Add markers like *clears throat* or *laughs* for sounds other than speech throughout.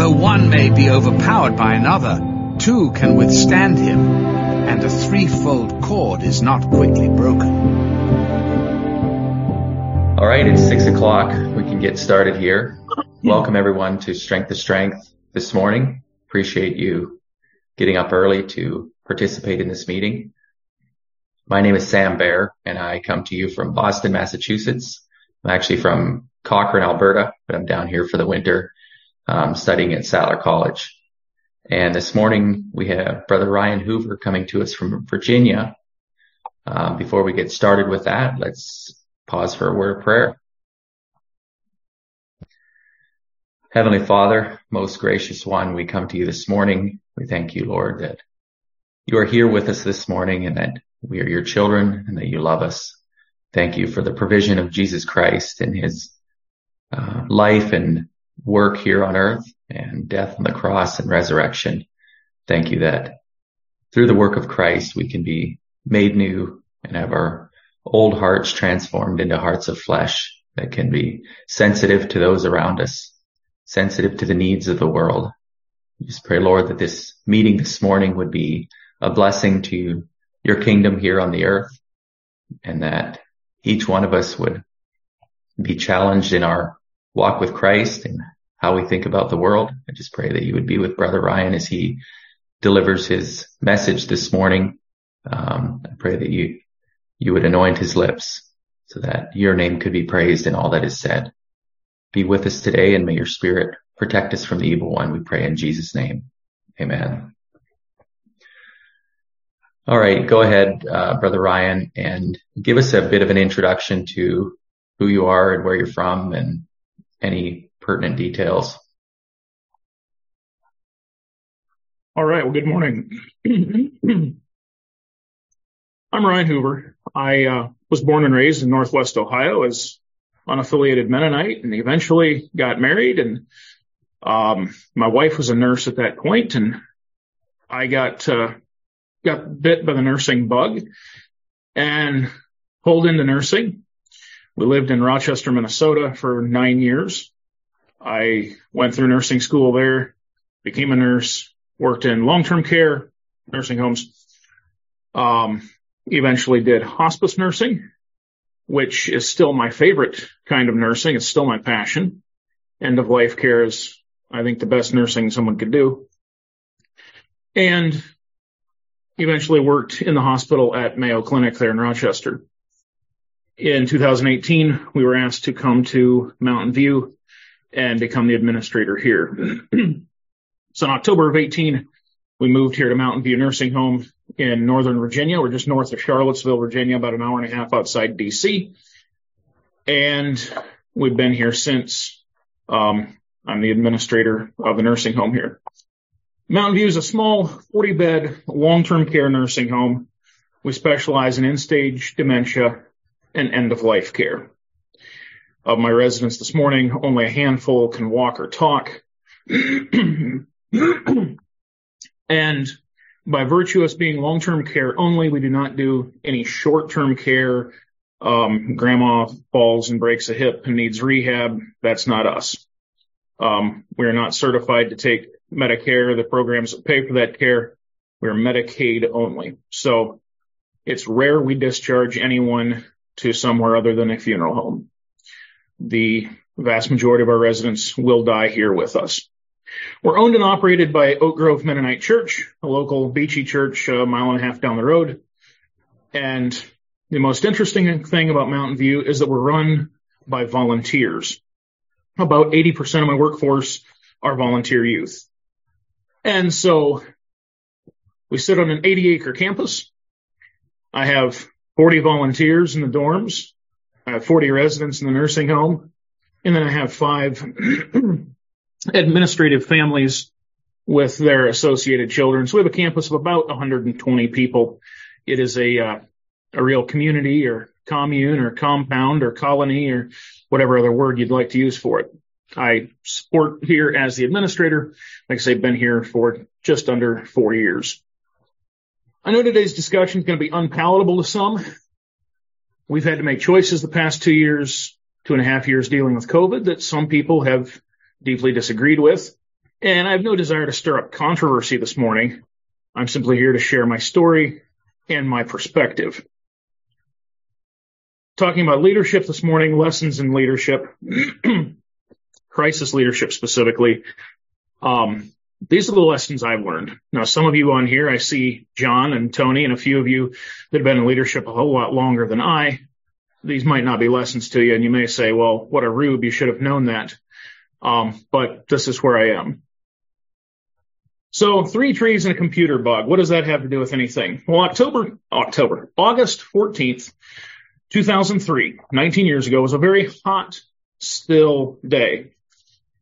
Though one may be overpowered by another, two can withstand him, and a threefold cord is not quickly broken. All right, it's six o'clock. We can get started here. Welcome everyone to Strength to Strength this morning. Appreciate you getting up early to participate in this meeting. My name is Sam Bear and I come to you from Boston, Massachusetts. I'm actually from Cochrane, Alberta, but I'm down here for the winter um, studying at Sattler College. And this morning we have Brother Ryan Hoover coming to us from Virginia. Um, before we get started with that, let's pause for a word of prayer. Heavenly Father, most gracious one, we come to you this morning. We thank you, Lord, that you are here with us this morning and that we are your children and that you love us. Thank you for the provision of Jesus Christ and his uh, life and work here on earth and death on the cross and resurrection. Thank you that through the work of Christ, we can be made new and have our old hearts transformed into hearts of flesh that can be sensitive to those around us, sensitive to the needs of the world. just pray, Lord, that this meeting this morning would be a blessing to your kingdom here on the earth and that each one of us would be challenged in our walk with Christ and how we think about the world. I just pray that you would be with brother Ryan as he delivers his message this morning. Um, I pray that you, you would anoint his lips so that your name could be praised in all that is said. Be with us today and may your spirit protect us from the evil one. We pray in Jesus name. Amen. All right, go ahead, uh, Brother Ryan, and give us a bit of an introduction to who you are and where you're from and any pertinent details. All right, well, good morning. *clears throat* I'm Ryan Hoover. I uh, was born and raised in Northwest Ohio as unaffiliated Mennonite and eventually got married and um, my wife was a nurse at that point and I got uh, got bit by the nursing bug and pulled into nursing. We lived in Rochester, Minnesota for nine years. I went through nursing school there, became a nurse, worked in long-term care, nursing homes, um, eventually did hospice nursing, which is still my favorite kind of nursing. It's still my passion. End of life care is, I think, the best nursing someone could do. And eventually worked in the hospital at Mayo Clinic there in Rochester. In 2018, we were asked to come to Mountain View and become the administrator here. *clears throat* so in October of 18, we moved here to Mountain View Nursing Home in Northern Virginia. We're just north of Charlottesville, Virginia, about an hour and a half outside DC. And we've been here since. Um, I'm the administrator of the nursing home here. Mountain View is a small 40 bed long-term care nursing home. We specialize in end-stage dementia and end-of-life care. Of my residents this morning, only a handful can walk or talk. and by virtue of us being long-term care only, we do not do any short-term care. Um, grandma falls and breaks a hip and needs rehab. That's not us. Um, we are not certified to take Medicare, the programs that pay for that care. We're Medicaid only. So it's rare we discharge anyone to somewhere other than a funeral home. The vast majority of our residents will die here with us. We're owned and operated by Oak Grove Mennonite Church, a local beachy church a mile and a half down the road. And the most interesting thing about Mountain View is that we're run by volunteers. About 80% of my workforce are volunteer youth. And so we sit on an 80 acre campus. I have 40 volunteers in the dorms. I have 40 residents in the nursing home. And then I have five *clears throat* administrative families with their associated children. So we have a campus of about 120 people. It is a, uh, a real community or commune or compound or colony or whatever other word you'd like to use for it. I support here as the administrator. Like I say, been here for just under four years. I know today's discussion is going to be unpalatable to some. We've had to make choices the past two years, two and a half years dealing with COVID that some people have deeply disagreed with. And I have no desire to stir up controversy this morning. I'm simply here to share my story and my perspective. Talking about leadership this morning, lessons in leadership, *clears throat* crisis leadership specifically. Um, these are the lessons I've learned. Now, some of you on here, I see John and Tony and a few of you that have been in leadership a whole lot longer than I. These might not be lessons to you, and you may say, well, what a rube, you should have known that. Um, but this is where I am. So three trees and a computer bug. What does that have to do with anything? Well, October, October, August 14th, 2003, 19 years ago was a very hot, still day.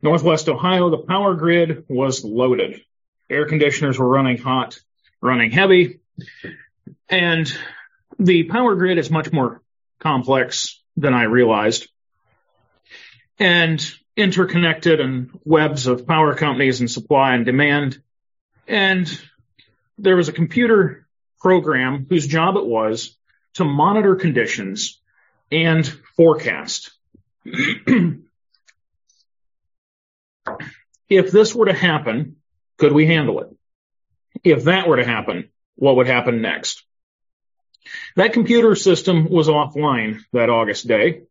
Northwest Ohio, the power grid was loaded. Air conditioners were running hot, running heavy, and the power grid is much more complex than I realized and interconnected and webs of power companies and supply and demand. And there was a computer program whose job it was to monitor conditions and forecast. *clears throat* if this were to happen, could we handle it? If that were to happen, what would happen next? That computer system was offline that August day,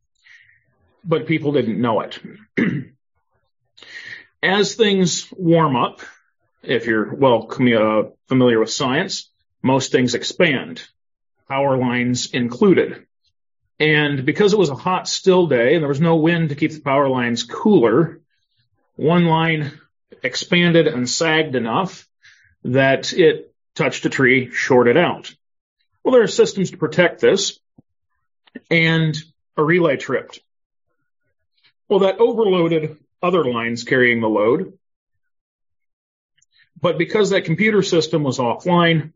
but people didn't know it. *clears throat* As things warm up, if you're well uh, familiar with science, most things expand, power lines included. And because it was a hot, still day and there was no wind to keep the power lines cooler, one line expanded and sagged enough that it touched a tree, shorted out. Well, there are systems to protect this, and a relay tripped. Well, that overloaded other lines carrying the load. But because that computer system was offline,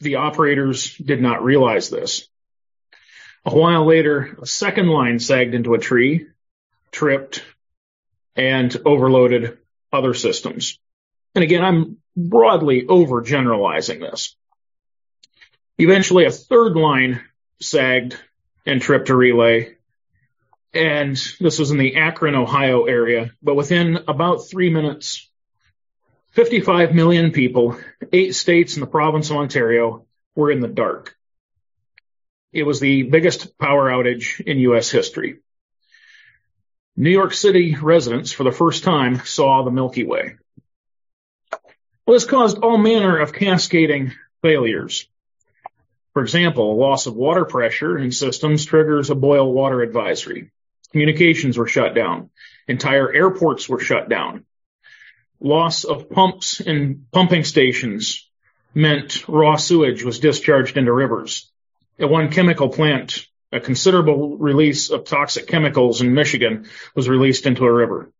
the operators did not realize this. A while later, a second line sagged into a tree, tripped, and overloaded other systems. And again, I'm broadly overgeneralizing this. Eventually, a third line sagged and tripped a relay. And this was in the Akron, Ohio area. But within about three minutes, 55 million people, eight states and the province of Ontario were in the dark. It was the biggest power outage in U.S. history. New York City residents for the first time saw the Milky Way. Well, this caused all manner of cascading failures. For example, loss of water pressure in systems triggers a boil water advisory. Communications were shut down. Entire airports were shut down. Loss of pumps in pumping stations meant raw sewage was discharged into rivers. At one chemical plant, a considerable release of toxic chemicals in Michigan was released into a river.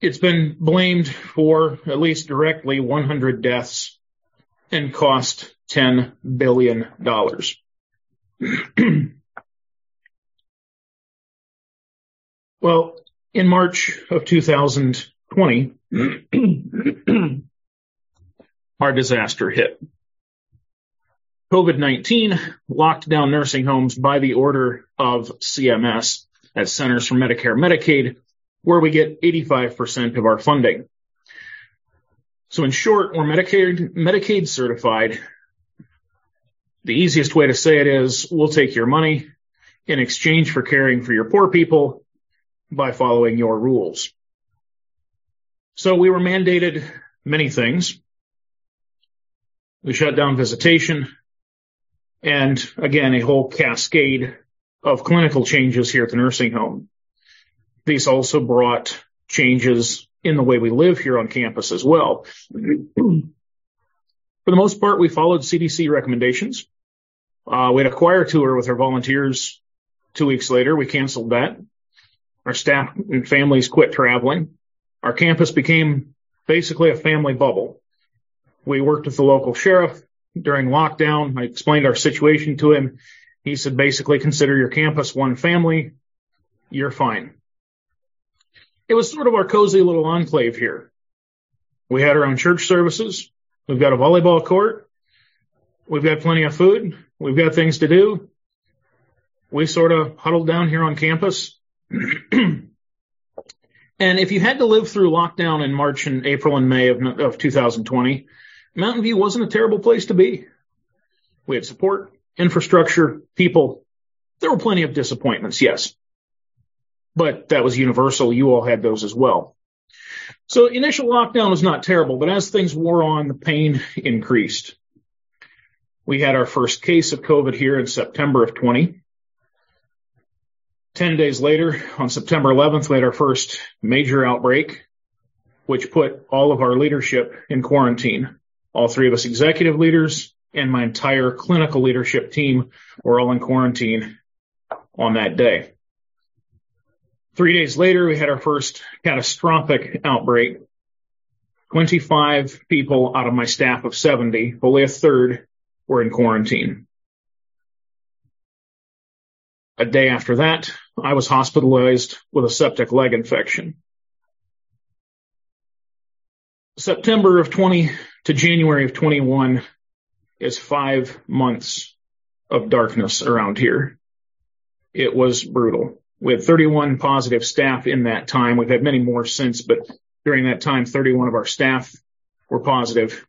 It's been blamed for at least directly 100 deaths and cost $10 billion. *clears throat* well, in March of 2020, *clears throat* our disaster hit. COVID-19 locked down nursing homes by the order of CMS at Centers for Medicare Medicaid, where we get 85% of our funding. So in short, we're Medicaid, Medicaid certified. The easiest way to say it is we'll take your money in exchange for caring for your poor people by following your rules. So we were mandated many things. We shut down visitation, and again, a whole cascade of clinical changes here at the nursing home. These also brought changes in the way we live here on campus as well. For the most part, we followed CDC recommendations. Uh, we had a choir tour with our volunteers two weeks later. We canceled that. Our staff and families quit traveling. Our campus became basically a family bubble. We worked with the local sheriff during lockdown. I explained our situation to him. He said, basically consider your campus one family. You're fine. It was sort of our cozy little enclave here. We had our own church services. We've got a volleyball court. We've got plenty of food. We've got things to do. We sort of huddled down here on campus. *clears throat* and if you had to live through lockdown in March and April and May of, of 2020, Mountain View wasn't a terrible place to be. We had support, infrastructure, people. There were plenty of disappointments, yes. But that was universal. You all had those as well. So initial lockdown was not terrible, but as things wore on, the pain increased. We had our first case of COVID here in September of 20. 10 days later, on September 11th, we had our first major outbreak, which put all of our leadership in quarantine. All three of us executive leaders and my entire clinical leadership team were all in quarantine on that day. Three days later, we had our first catastrophic outbreak. 25 people out of my staff of 70, only a third, were in quarantine. A day after that, I was hospitalized with a septic leg infection. September of 20 to January of 21 is five months of darkness around here. It was brutal. We had 31 positive staff in that time. We've had many more since, but during that time, 31 of our staff were positive.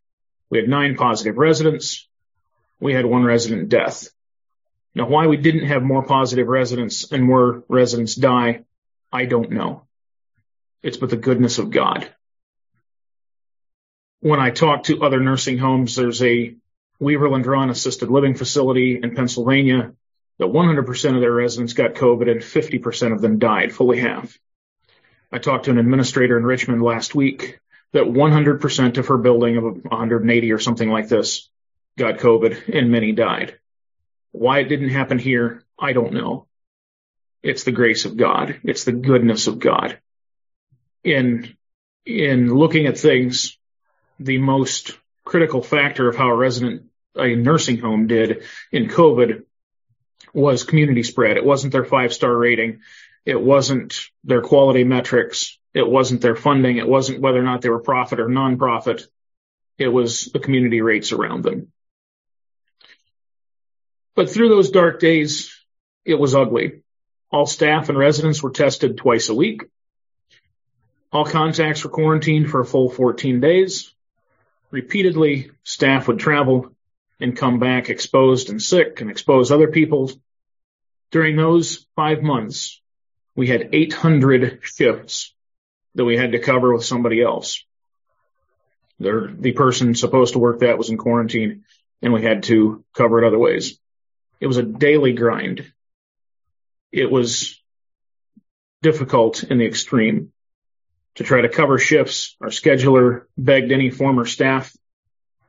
We had nine positive residents. We had one resident death. Now, why we didn't have more positive residents and more residents die, I don't know. It's but the goodness of God. When I talk to other nursing homes, there's a Weaverland Run assisted living facility in Pennsylvania that 100% of their residents got COVID and 50% of them died, fully half. I talked to an administrator in Richmond last week that 100% of her building of 180 or something like this got COVID and many died. Why it didn't happen here, I don't know. It's the grace of God. It's the goodness of God. In, in looking at things, the most critical factor of how a resident, a nursing home did in COVID was community spread. It wasn't their five star rating. It wasn't their quality metrics. It wasn't their funding. It wasn't whether or not they were profit or nonprofit. It was the community rates around them. But through those dark days, it was ugly. All staff and residents were tested twice a week. All contacts were quarantined for a full 14 days. Repeatedly, staff would travel and come back exposed and sick and expose other people. During those five months, we had 800 shifts that we had to cover with somebody else. The, the person supposed to work that was in quarantine and we had to cover it other ways. It was a daily grind. It was difficult in the extreme to try to cover shifts. Our scheduler begged any former staff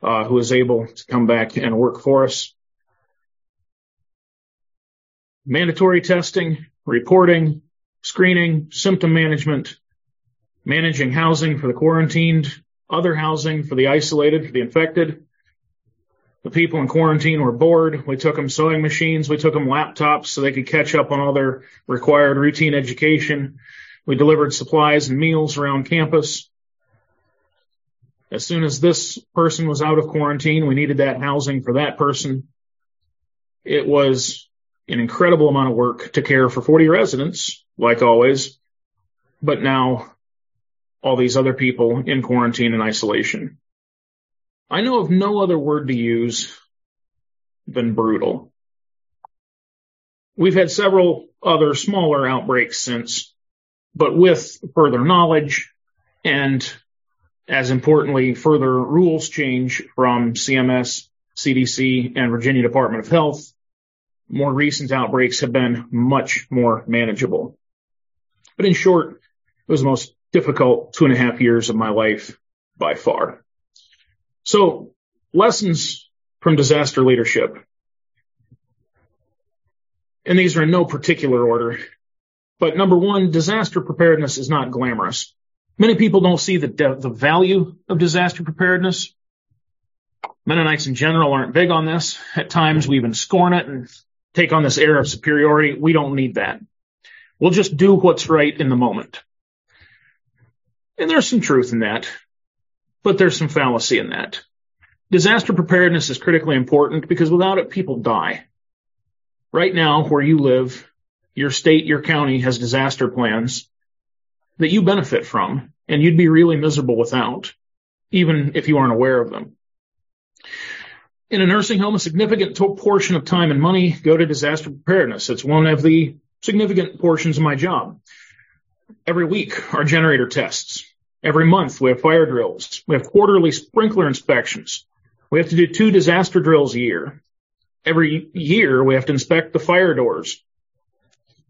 uh, who was able to come back and work for us. Mandatory testing, reporting, screening, symptom management, managing housing for the quarantined, other housing for the isolated, for the infected, the people in quarantine were bored. We took them sewing machines. We took them laptops so they could catch up on all their required routine education. We delivered supplies and meals around campus. As soon as this person was out of quarantine, we needed that housing for that person. It was an incredible amount of work to care for 40 residents, like always, but now all these other people in quarantine and isolation. I know of no other word to use than brutal. We've had several other smaller outbreaks since, but with further knowledge and as importantly, further rules change from CMS, CDC, and Virginia Department of Health, more recent outbreaks have been much more manageable. But in short, it was the most difficult two and a half years of my life by far. So lessons from disaster leadership. And these are in no particular order. But number one, disaster preparedness is not glamorous. Many people don't see the, de- the value of disaster preparedness. Mennonites in general aren't big on this. At times we even scorn it and take on this air of superiority. We don't need that. We'll just do what's right in the moment. And there's some truth in that but there's some fallacy in that. Disaster preparedness is critically important because without it, people die. Right now, where you live, your state, your county has disaster plans. that you benefit from and you'd be really miserable without, even if you aren't aware of them. In a nursing home, a significant portion of time and money go to disaster preparedness. It's one of the significant portions of my job. Every week, our generator tests. Every month, we have fire drills. We have quarterly sprinkler inspections. We have to do two disaster drills a year. Every year, we have to inspect the fire doors.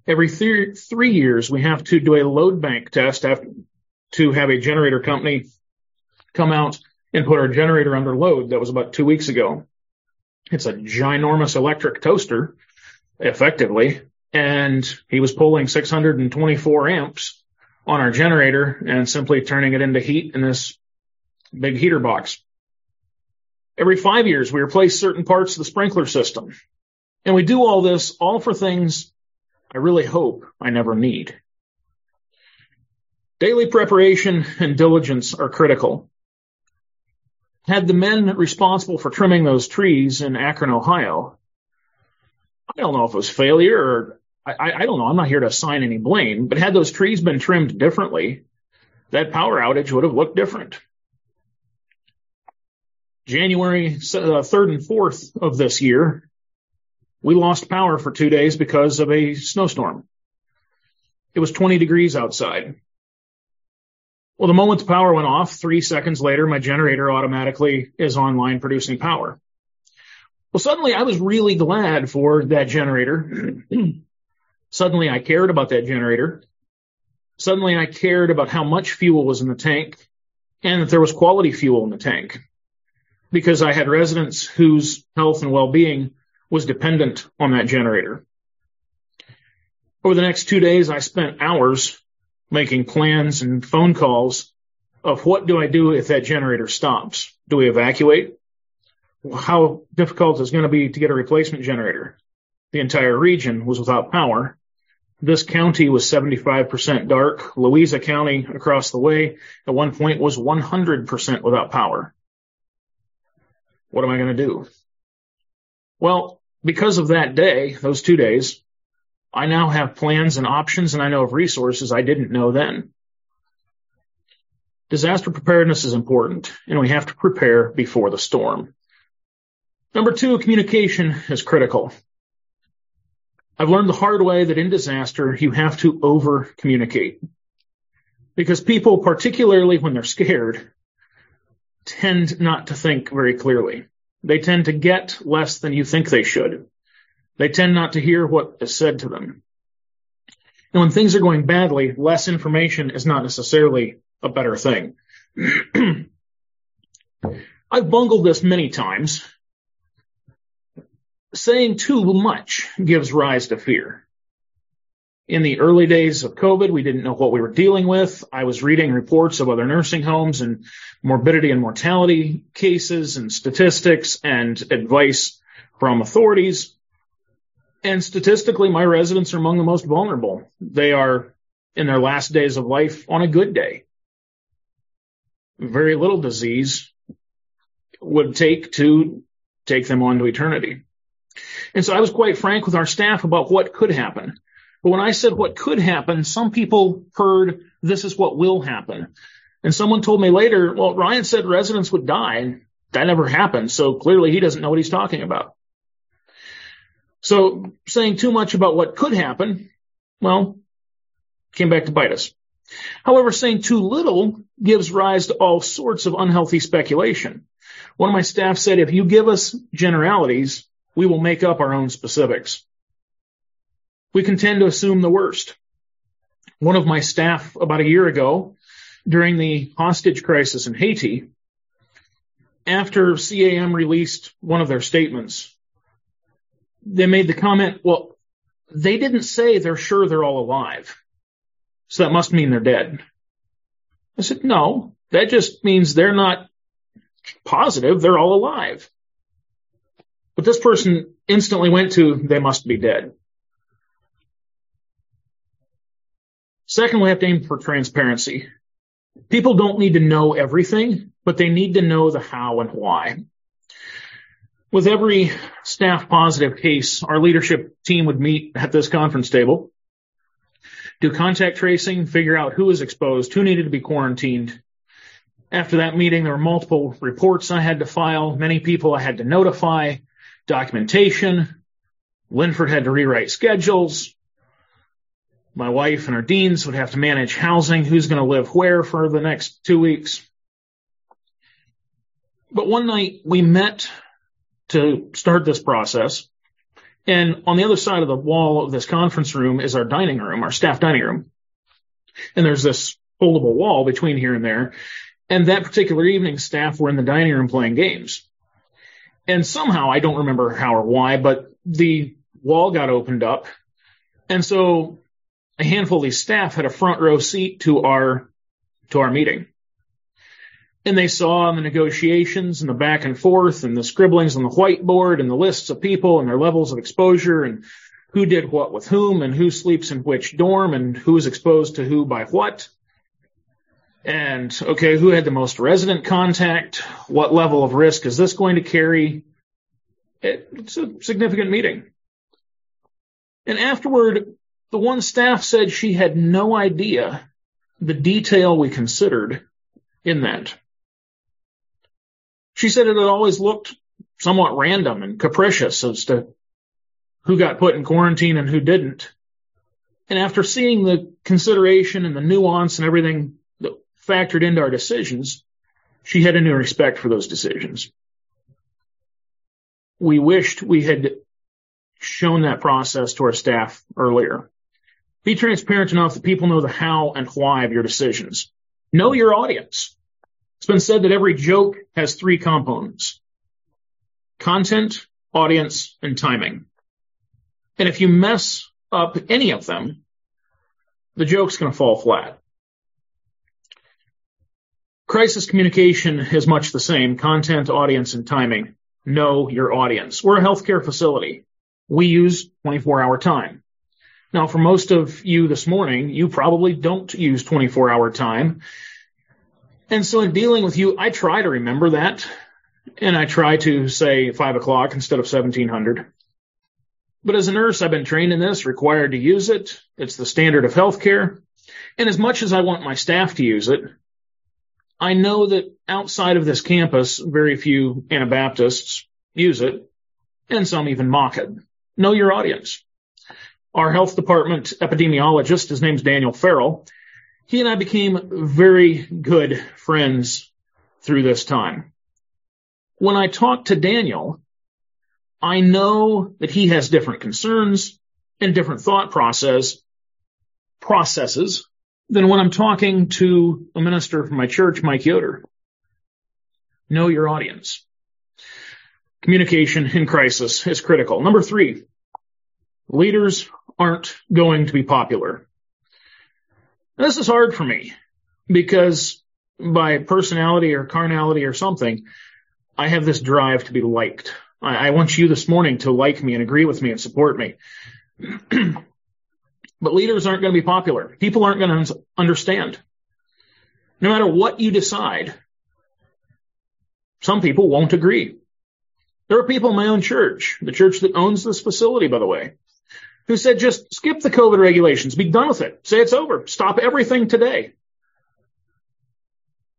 Every th- three years, we have to do a load bank test to have a generator company come out and put our generator under load. That was about two weeks ago. It's a ginormous electric toaster, effectively, and he was pulling 624 amps on our generator and simply turning it into heat in this big heater box. Every five years, we replace certain parts of the sprinkler system. And we do all this all for things I really hope I never need. Daily preparation and diligence are critical. Had the men responsible for trimming those trees in Akron, Ohio, I don't know if it was failure or I, I don't know. I'm not here to assign any blame, but had those trees been trimmed differently, that power outage would have looked different. January 3rd uh, and 4th of this year, we lost power for two days because of a snowstorm. It was 20 degrees outside. Well, the moment the power went off, three seconds later, my generator automatically is online producing power. Well, suddenly I was really glad for that generator. *clears throat* suddenly I cared about that generator. Suddenly I cared about how much fuel was in the tank and that there was quality fuel in the tank because I had residents whose health and well-being was dependent on that generator. Over the next two days, I spent hours making plans and phone calls of what do I do if that generator stops? Do we evacuate? How difficult is it going to be to get a replacement generator? The entire region was without power. This county was 75% dark. Louisa County across the way at one point was 100% without power. What am I going to do? Well, because of that day, those two days, I now have plans and options and I know of resources I didn't know then. Disaster preparedness is important and we have to prepare before the storm. Number two, communication is critical. I've learned the hard way that in disaster, you have to over communicate because people, particularly when they're scared, tend not to think very clearly. They tend to get less than you think they should. They tend not to hear what is said to them. And when things are going badly, less information is not necessarily a better thing. *clears throat* I've bungled this many times. Saying too much gives rise to fear. In the early days of COVID, we didn't know what we were dealing with. I was reading reports of other nursing homes and morbidity and mortality cases and statistics and advice from authorities. And statistically, my residents are among the most vulnerable. They are in their last days of life on a good day. Very little disease would take to take them on to eternity. And so I was quite frank with our staff about what could happen. But when I said what could happen, some people heard this is what will happen. And someone told me later, well, Ryan said residents would die that never happened. So clearly he doesn't know what he's talking about. So saying too much about what could happen, well, came back to bite us. However, saying too little gives rise to all sorts of unhealthy speculation. One of my staff said, if you give us generalities, we will make up our own specifics we can tend to assume the worst. One of my staff about a year ago, during the hostage crisis in Haiti, after CAM released one of their statements, they made the comment, well, they didn't say they're sure they're all alive. So that must mean they're dead. I said, no, that just means they're not positive they're all alive. But this person instantly went to, they must be dead. Second, we have to aim for transparency. People don't need to know everything, but they need to know the how and why. With every staff positive case, our leadership team would meet at this conference table do contact tracing, figure out who was exposed, who needed to be quarantined. After that meeting, there were multiple reports I had to file, many people I had to notify, documentation. Linford had to rewrite schedules. My wife and our deans would have to manage housing, who's going to live where for the next two weeks. But one night we met to start this process. And on the other side of the wall of this conference room is our dining room, our staff dining room. And there's this foldable wall between here and there. And that particular evening, staff were in the dining room playing games. And somehow, I don't remember how or why, but the wall got opened up. And so a handful of these staff had a front row seat to our, to our meeting. And they saw the negotiations and the back and forth and the scribblings on the whiteboard and the lists of people and their levels of exposure and who did what with whom and who sleeps in which dorm and who is exposed to who by what. And okay, who had the most resident contact? What level of risk is this going to carry? It's a significant meeting. And afterward, the one staff said she had no idea the detail we considered in that. She said it had always looked somewhat random and capricious as to who got put in quarantine and who didn't. And after seeing the consideration and the nuance and everything that factored into our decisions, she had a new respect for those decisions. We wished we had shown that process to our staff earlier. Be transparent enough that people know the how and why of your decisions. Know your audience. It's been said that every joke has three components. Content, audience, and timing. And if you mess up any of them, the joke's going to fall flat. Crisis communication is much the same. Content, audience, and timing. Know your audience. We're a healthcare facility. We use 24 hour time. Now, for most of you this morning, you probably don't use 24 hour time and so in dealing with you, I try to remember that. And I try to say five o'clock instead of 1700. But as a nurse, I've been trained in this, required to use it. It's the standard of healthcare. And as much as I want my staff to use it, I know that outside of this campus, very few Anabaptists use it, and some even mock it. Know your audience. Our health department epidemiologist, his name's Daniel Farrell, he and I became very good friends through this time. When I talk to Daniel, I know that he has different concerns and different thought process processes than when I'm talking to a minister from my church, Mike Yoder. Know your audience. Communication in crisis is critical. Number three, leaders aren't going to be popular. And This is hard for me because by personality or carnality or something, I have this drive to be liked. I, I want you this morning to like me and agree with me and support me. *clears throat* but leaders aren't going to be popular. People aren't going to understand. No matter what you decide, some people won't agree. There are people in my own church, the church that owns this facility, by the way, who said just skip the COVID regulations, be done with it, say it's over, stop everything today.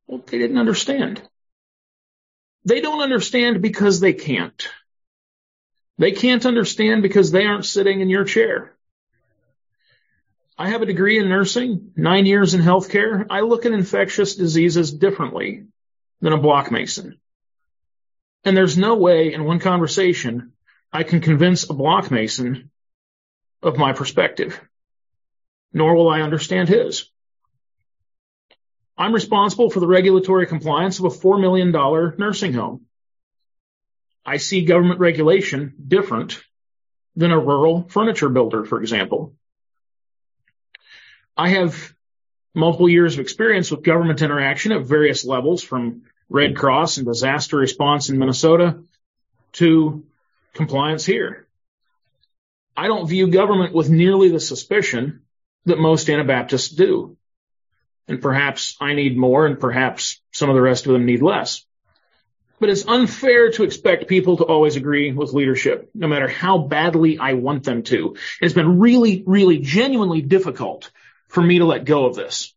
Well, they didn't understand. They don't understand because they can't. They can't understand because they aren't sitting in your chair. I have a degree in nursing, nine years in healthcare. I look at infectious diseases differently than a block mason. And there's no way in one conversation I can convince a block mason of my perspective, nor will I understand his. I'm responsible for the regulatory compliance of a $4 million nursing home. I see government regulation different than a rural furniture builder, for example. I have multiple years of experience with government interaction at various levels from Red Cross and disaster response in Minnesota to compliance here. I don't view government with nearly the suspicion that most Anabaptists do. And perhaps I need more and perhaps some of the rest of them need less. But it's unfair to expect people to always agree with leadership, no matter how badly I want them to. It's been really, really genuinely difficult for me to let go of this.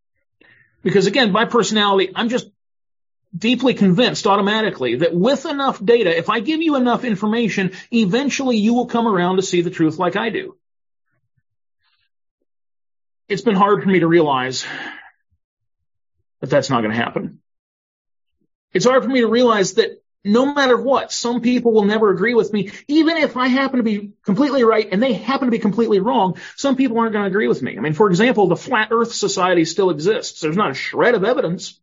Because again, my personality, I'm just deeply convinced automatically that with enough data, if I give you enough information, eventually you will come around to see the truth like I do. It's been hard for me to realize that that's not going to happen. It's hard for me to realize that no matter what, some people will never agree with me. Even if I happen to be completely right and they happen to be completely wrong, some people aren't going to agree with me. I mean, for example, the Flat Earth Society still exists. There's not a shred of evidence,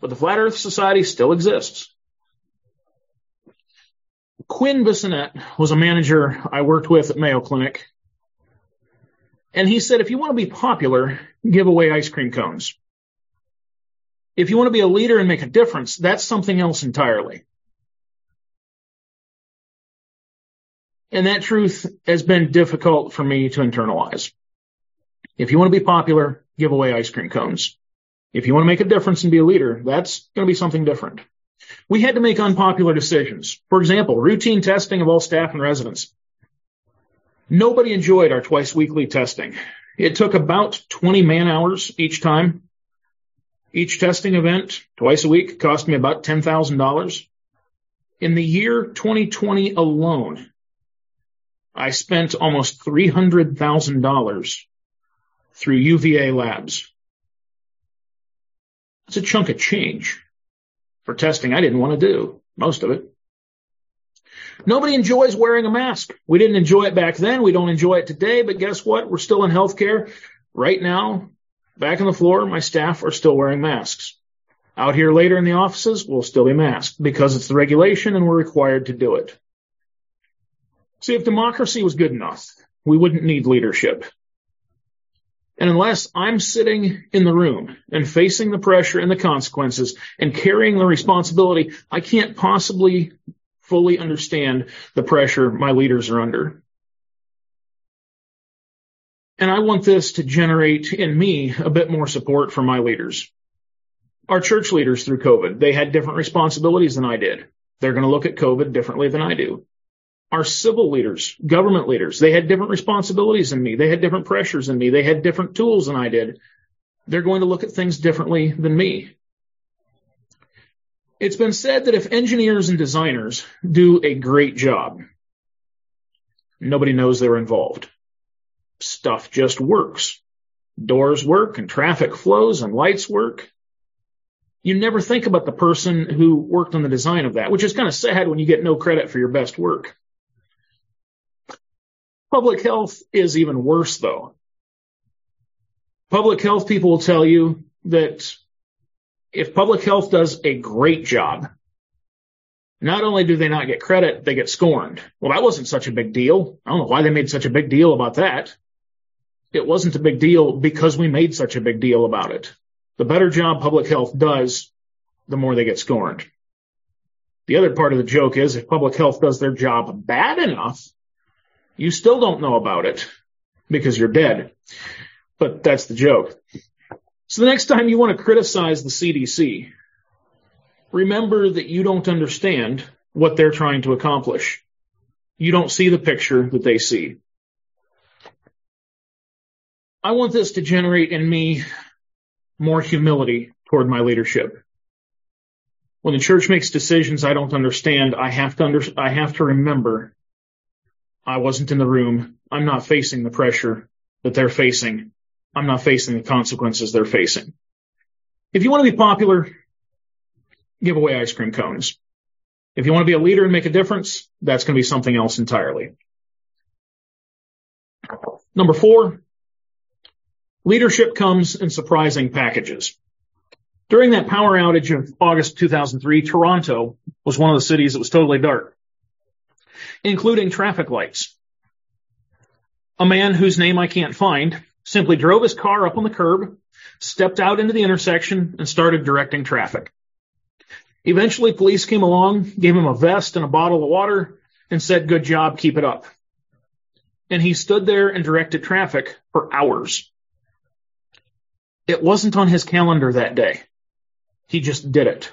but the Flat Earth Society still exists. Quinn Bissonette was a manager I worked with at Mayo Clinic. And he said, if you want to be popular, give away ice cream cones. If you want to be a leader and make a difference, that's something else entirely. And that truth has been difficult for me to internalize. If you want to be popular, give away ice cream cones. If you want to make a difference and be a leader, that's going to be something different. We had to make unpopular decisions. For example, routine testing of all staff and residents. Nobody enjoyed our twice weekly testing. It took about 20 man hours each time. Each testing event, twice a week, cost me about $10,000. In the year 2020 alone, I spent almost $300,000 through UVA labs. That's a chunk of change for testing I didn't want to do, most of it. Nobody enjoys wearing a mask. We didn't enjoy it back then. We don't enjoy it today, but guess what? We're still in healthcare. Right now, Back on the floor, my staff are still wearing masks. Out here later in the offices, we'll still be masked because it's the regulation and we're required to do it. See, if democracy was good enough, we wouldn't need leadership. And unless I'm sitting in the room and facing the pressure and the consequences and carrying the responsibility, I can't possibly fully understand the pressure my leaders are under. And I want this to generate in me a bit more support for my leaders. Our church leaders through COVID, they had different responsibilities than I did. They're going to look at COVID differently than I do. Our civil leaders, government leaders, they had different responsibilities than me. They had different pressures than me. They had different tools than I did. They're going to look at things differently than me. It's been said that if engineers and designers do a great job, nobody knows they're involved stuff just works. Doors work and traffic flows and lights work. You never think about the person who worked on the design of that, which is kind of sad when you get no credit for your best work. Public health is even worse though. Public health people will tell you that if public health does a great job, not only do they not get credit, they get scorned. Well, that wasn't such a big deal. I don't know why they made such a big deal about that it wasn't a big deal because we made such a big deal about it. The better job public health does, the more they get scorned. The other part of the joke is if public health does their job bad enough, you still don't know about it because you're dead. But that's the joke. So the next time you want to criticize the CDC, remember that you don't understand what they're trying to accomplish. You don't see the picture that they see. I want this to generate in me more humility toward my leadership. When the church makes decisions I don't understand, I have to under, I have to remember I wasn't in the room. I'm not facing the pressure that they're facing. I'm not facing the consequences they're facing. If you want to be popular, give away ice cream cones. If you want to be a leader and make a difference, that's going to be something else entirely. Number four, Leadership comes in surprising packages. During that power outage of August 2003, Toronto was one of the cities that was totally dark, including traffic lights. A man whose name I can't find simply drove his car up on the curb, stepped out into the intersection, and started directing traffic. Eventually, police came along, gave him a vest and a bottle of water, and said, good job, keep it up. And he stood there and directed traffic for hours. It wasn't on his calendar that day. He just did it.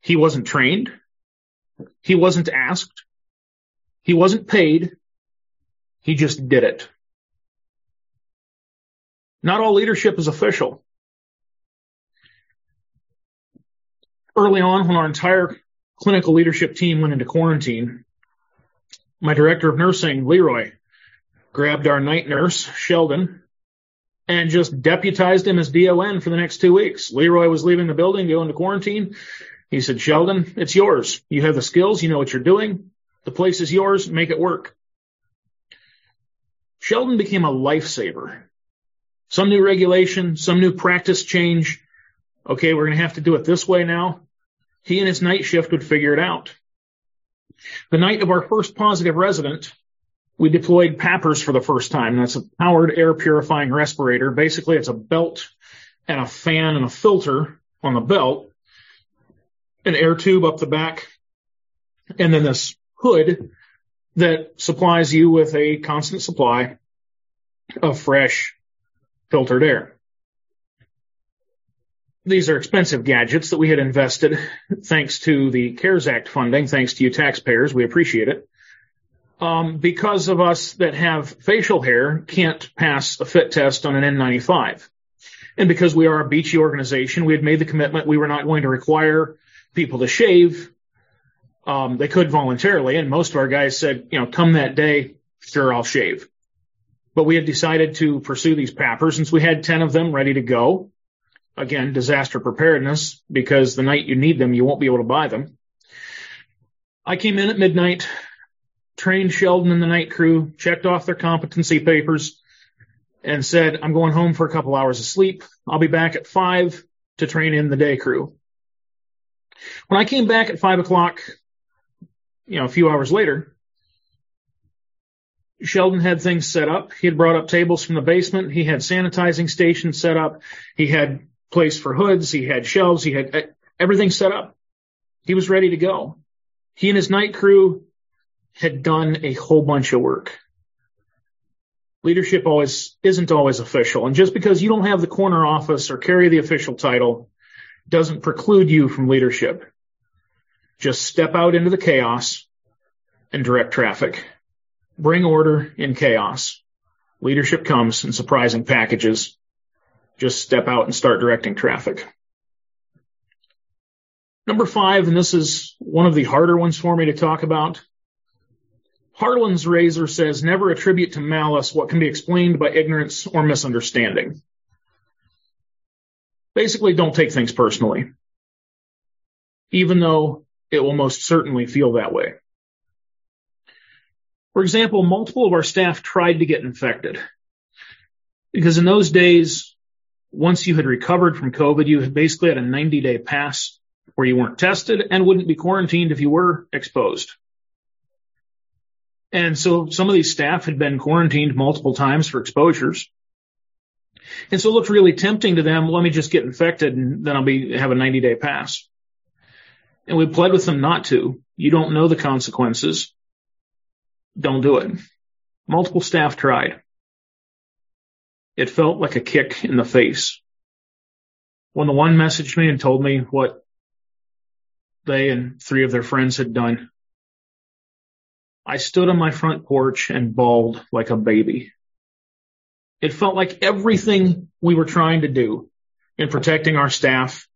He wasn't trained. He wasn't asked. He wasn't paid. He just did it. Not all leadership is official. Early on, when our entire clinical leadership team went into quarantine, my director of nursing, Leroy, grabbed our night nurse, Sheldon, and just deputized him as DON for the next two weeks. Leroy was leaving the building, going to quarantine. He said, Sheldon, it's yours. You have the skills. You know what you're doing. The place is yours. Make it work. Sheldon became a lifesaver. Some new regulation, some new practice change. Okay, we're going to have to do it this way now. He and his night shift would figure it out. The night of our first positive resident, we deployed PAPRs for the first time. That's a powered air purifying respirator. Basically, it's a belt and a fan and a filter on the belt, an air tube up the back, and then this hood that supplies you with a constant supply of fresh filtered air. These are expensive gadgets that we had invested thanks to the CARES Act funding, thanks to you taxpayers. We appreciate it. Um, because of us that have facial hair can't pass a fit test on an N95. And because we are a Beachy organization, we had made the commitment we were not going to require people to shave. Um, they could voluntarily, and most of our guys said, you know, come that day, sure, I'll shave. But we had decided to pursue these PAPRs since we had 10 of them ready to go. Again, disaster preparedness, because the night you need them, you won't be able to buy them. I came in at midnight, trained Sheldon and the night crew, checked off their competency papers, and said, I'm going home for a couple hours of sleep. I'll be back at five to train in the day crew. When I came back at five o'clock, you know, a few hours later, Sheldon had things set up. He had brought up tables from the basement. He had sanitizing stations set up. He had place for hoods. He had shelves. He had uh, everything set up. He was ready to go. He and his night crew had done a whole bunch of work. Leadership always isn't always official. And just because you don't have the corner office or carry the official title doesn't preclude you from leadership. Just step out into the chaos and direct traffic. Bring order in chaos. Leadership comes in surprising packages. Just step out and start directing traffic. Number five, and this is one of the harder ones for me to talk about. Hanlon's razor says never attribute to malice what can be explained by ignorance or misunderstanding. Basically, don't take things personally, even though it will most certainly feel that way. For example, multiple of our staff tried to get infected because in those days, once you had recovered from COVID, you basically had a 90 day pass where you weren't tested and wouldn't be quarantined if you were exposed. And so some of these staff had been quarantined multiple times for exposures. And so it looked really tempting to them. Let me just get infected and then I'll be, have a 90 day pass. And we pled with them not to. You don't know the consequences don't do it. Multiple staff tried. It felt like a kick in the face. When the one messaged me and told me what they and three of their friends had done, I stood on my front porch and bawled like a baby. It felt like everything we were trying to do in protecting our staff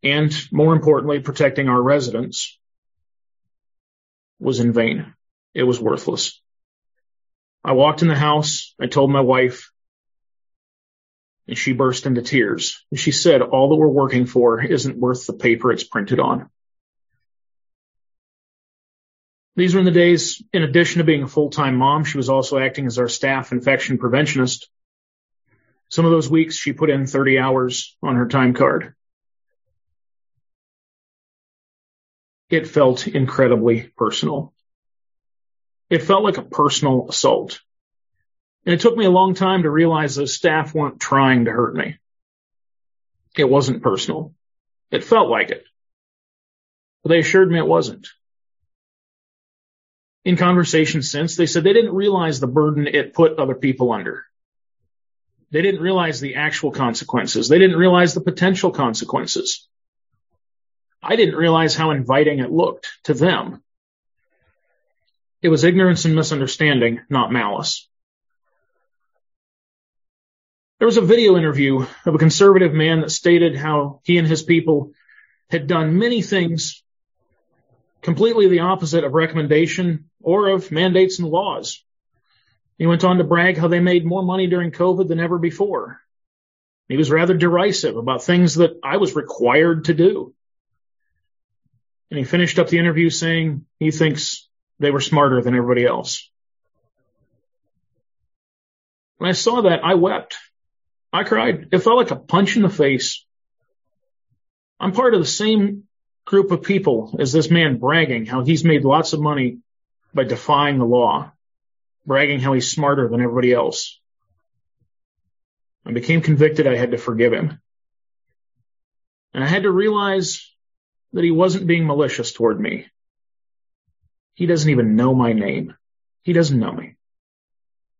and more importantly, protecting our residents was in vain. It was worthless. I walked in the house. I told my wife and she burst into tears. She said, all that we're working for isn't worth the paper it's printed on. These were in the days, in addition to being a full-time mom, she was also acting as our staff infection preventionist. Some of those weeks she put in 30 hours on her time card. It felt incredibly personal. It felt like a personal assault. And it took me a long time to realize the staff weren't trying to hurt me. It wasn't personal. It felt like it. But they assured me it wasn't. In conversations since, they said they didn't realize the burden it put other people under. They didn't realize the actual consequences. They didn't realize the potential consequences. I didn't realize how inviting it looked to them it was ignorance and misunderstanding, not malice. There was a video interview of a conservative man that stated how he and his people had done many things completely the opposite of recommendation or of mandates and laws. He went on to brag how they made more money during COVID than ever before. He was rather derisive about things that I was required to do. And he finished up the interview saying he thinks they were smarter than everybody else. When I saw that, I wept. I cried. It felt like a punch in the face. I'm part of the same group of people is this man bragging how he's made lots of money by defying the law, bragging how he's smarter than everybody else. I became convicted I had to forgive him. And I had to realize that he wasn't being malicious toward me. He doesn't even know my name. He doesn't know me.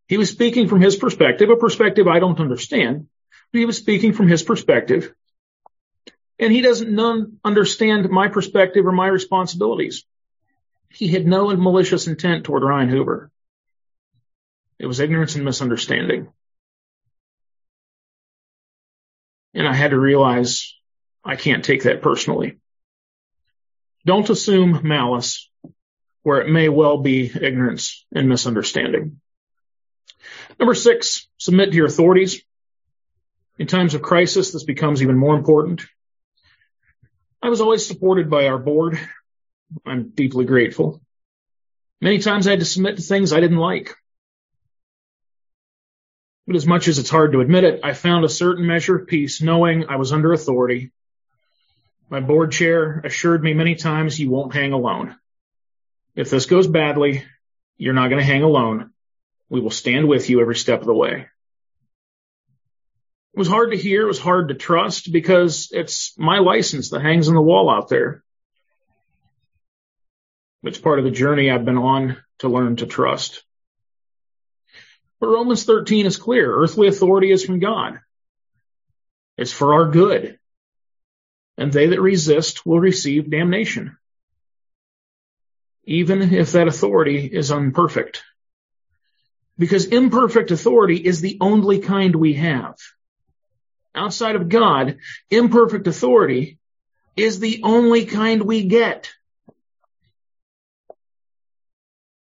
He was speaking from his perspective, a perspective I don't understand, but he was speaking from his perspective. And he doesn't none understand my perspective or my responsibilities. He had no malicious intent toward Ryan Hoover. It was ignorance and misunderstanding. And I had to realize I can't take that personally. Don't assume malice where it may well be ignorance and misunderstanding. Number six, submit to your authorities. In times of crisis, this becomes even more important. I was always supported by our board. I'm deeply grateful. Many times I had to submit to things I didn't like. But as much as it's hard to admit it, I found a certain measure of peace knowing I was under authority. My board chair assured me many times you won't hang alone. If this goes badly, you're not going to hang alone. We will stand with you every step of the way. It was hard to hear. It was hard to trust because it's my license that hangs on the wall out there. It's part of the journey I've been on to learn to trust. But Romans 13 is clear. Earthly authority is from God. It's for our good. And they that resist will receive damnation. Even if that authority is imperfect because imperfect authority is the only kind we have. Outside of God, imperfect authority is the only kind we get.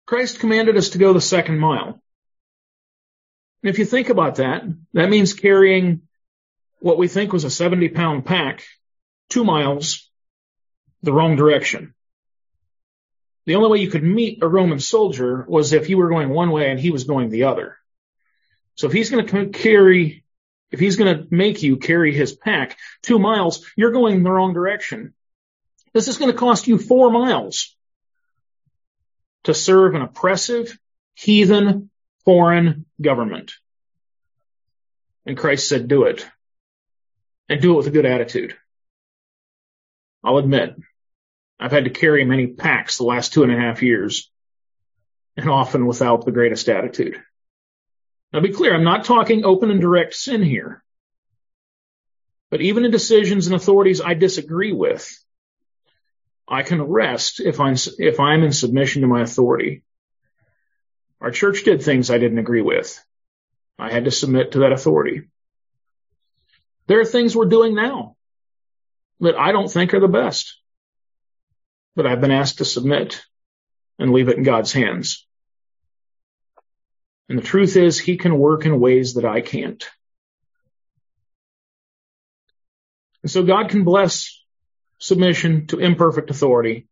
Christ commanded us to go the second mile. And if you think about that, that means carrying what we think was a 70 pound pack two miles the wrong direction. The only way you could meet a Roman soldier was if you were going one way and he was going the other. So if he's going to carry, if he's going to make you carry his pack two miles, you're going in the wrong direction. This is going to cost you four miles to serve an oppressive, heathen, foreign government. And Christ said, do it. And do it with a good attitude. I'll admit, I've had to carry many packs the last two and a half years, and often without the greatest attitude. Now be clear, I'm not talking open and direct sin here. But even in decisions and authorities I disagree with, I can rest if I'm, if I'm in submission to my authority. Our church did things I didn't agree with. I had to submit to that authority. There are things we're doing now that I don't think are the best but I've been asked to submit and leave it in God's hands. And the truth is he can work in ways that I can't. And so God can bless submission to imperfect authority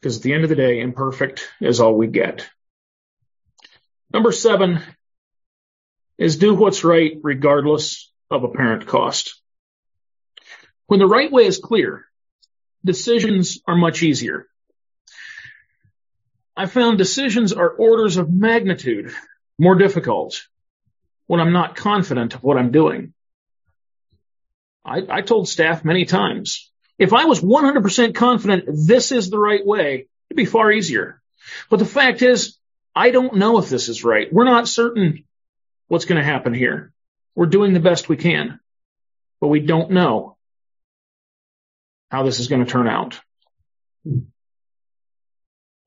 because at the end of the day, imperfect is all we get. Number seven is do what's right regardless of apparent cost. When the right way is clear, decisions are much easier. I found decisions are orders of magnitude more difficult when I'm not confident of what I'm doing. I, I told staff many times, if I was 100% confident this is the right way, it'd be far easier. But the fact is, I don't know if this is right. We're not certain what's going to happen here. We're doing the best we can, but we don't know how this is going to turn out. Hmm.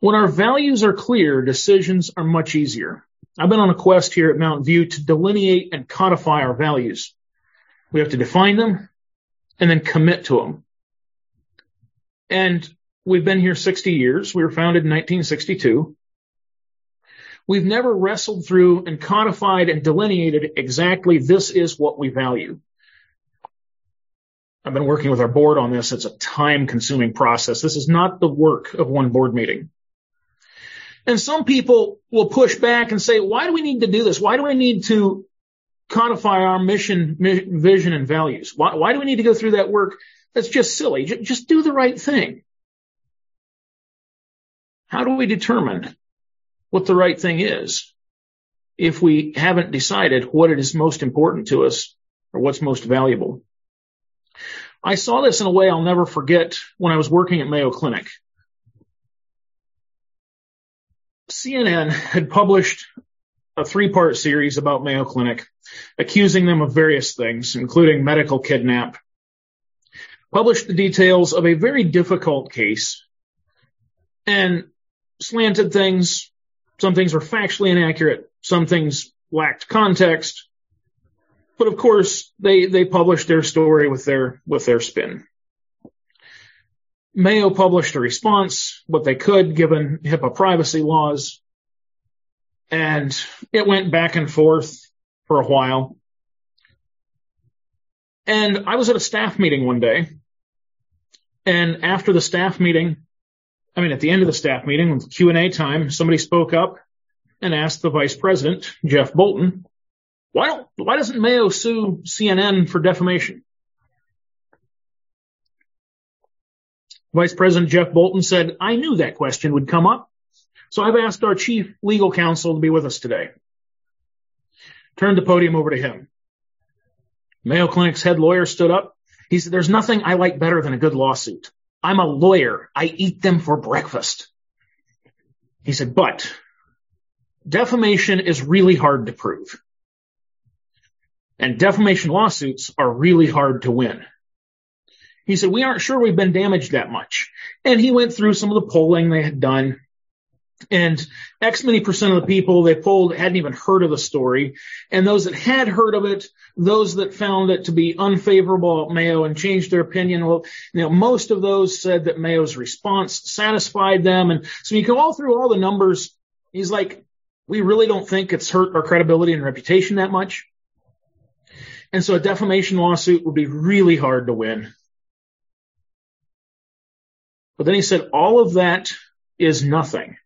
When our values are clear, decisions are much easier. I've been on a quest here at Mountain View to delineate and codify our values. We have to define them and then commit to them. And we've been here 60 years. We were founded in 1962. We've never wrestled through and codified and delineated exactly this is what we value. I've been working with our board on this. It's a time consuming process. This is not the work of one board meeting. And some people will push back and say, why do we need to do this? Why do we need to codify our mission, vision, and values? Why, why do we need to go through that work? That's just silly. J- just do the right thing. How do we determine what the right thing is if we haven't decided what it is most important to us or what's most valuable? I saw this in a way I'll never forget when I was working at Mayo Clinic. CNN had published a three part series about Mayo Clinic, accusing them of various things, including medical kidnap, published the details of a very difficult case, and slanted things. Some things were factually inaccurate. Some things lacked context. But of course, they, they published their story with their, with their spin. Mayo published a response, what they could given HIPAA privacy laws. And it went back and forth for a while. And I was at a staff meeting one day. And after the staff meeting, I mean, at the end of the staff meeting, with Q&A time, somebody spoke up and asked the vice president, Jeff Bolton, why don't, why doesn't Mayo sue CNN for defamation? Vice President Jeff Bolton said, I knew that question would come up. So I've asked our chief legal counsel to be with us today. Turned the podium over to him. Mayo Clinic's head lawyer stood up. He said, there's nothing I like better than a good lawsuit. I'm a lawyer. I eat them for breakfast. He said, but defamation is really hard to prove. And defamation lawsuits are really hard to win. He said, we aren't sure we've been damaged that much. And he went through some of the polling they had done and X many percent of the people they polled hadn't even heard of the story. And those that had heard of it, those that found it to be unfavorable at Mayo and changed their opinion, well, you know, most of those said that Mayo's response satisfied them. And so you go all through all the numbers. He's like, we really don't think it's hurt our credibility and reputation that much. And so a defamation lawsuit would be really hard to win. But then he said, all of that is nothing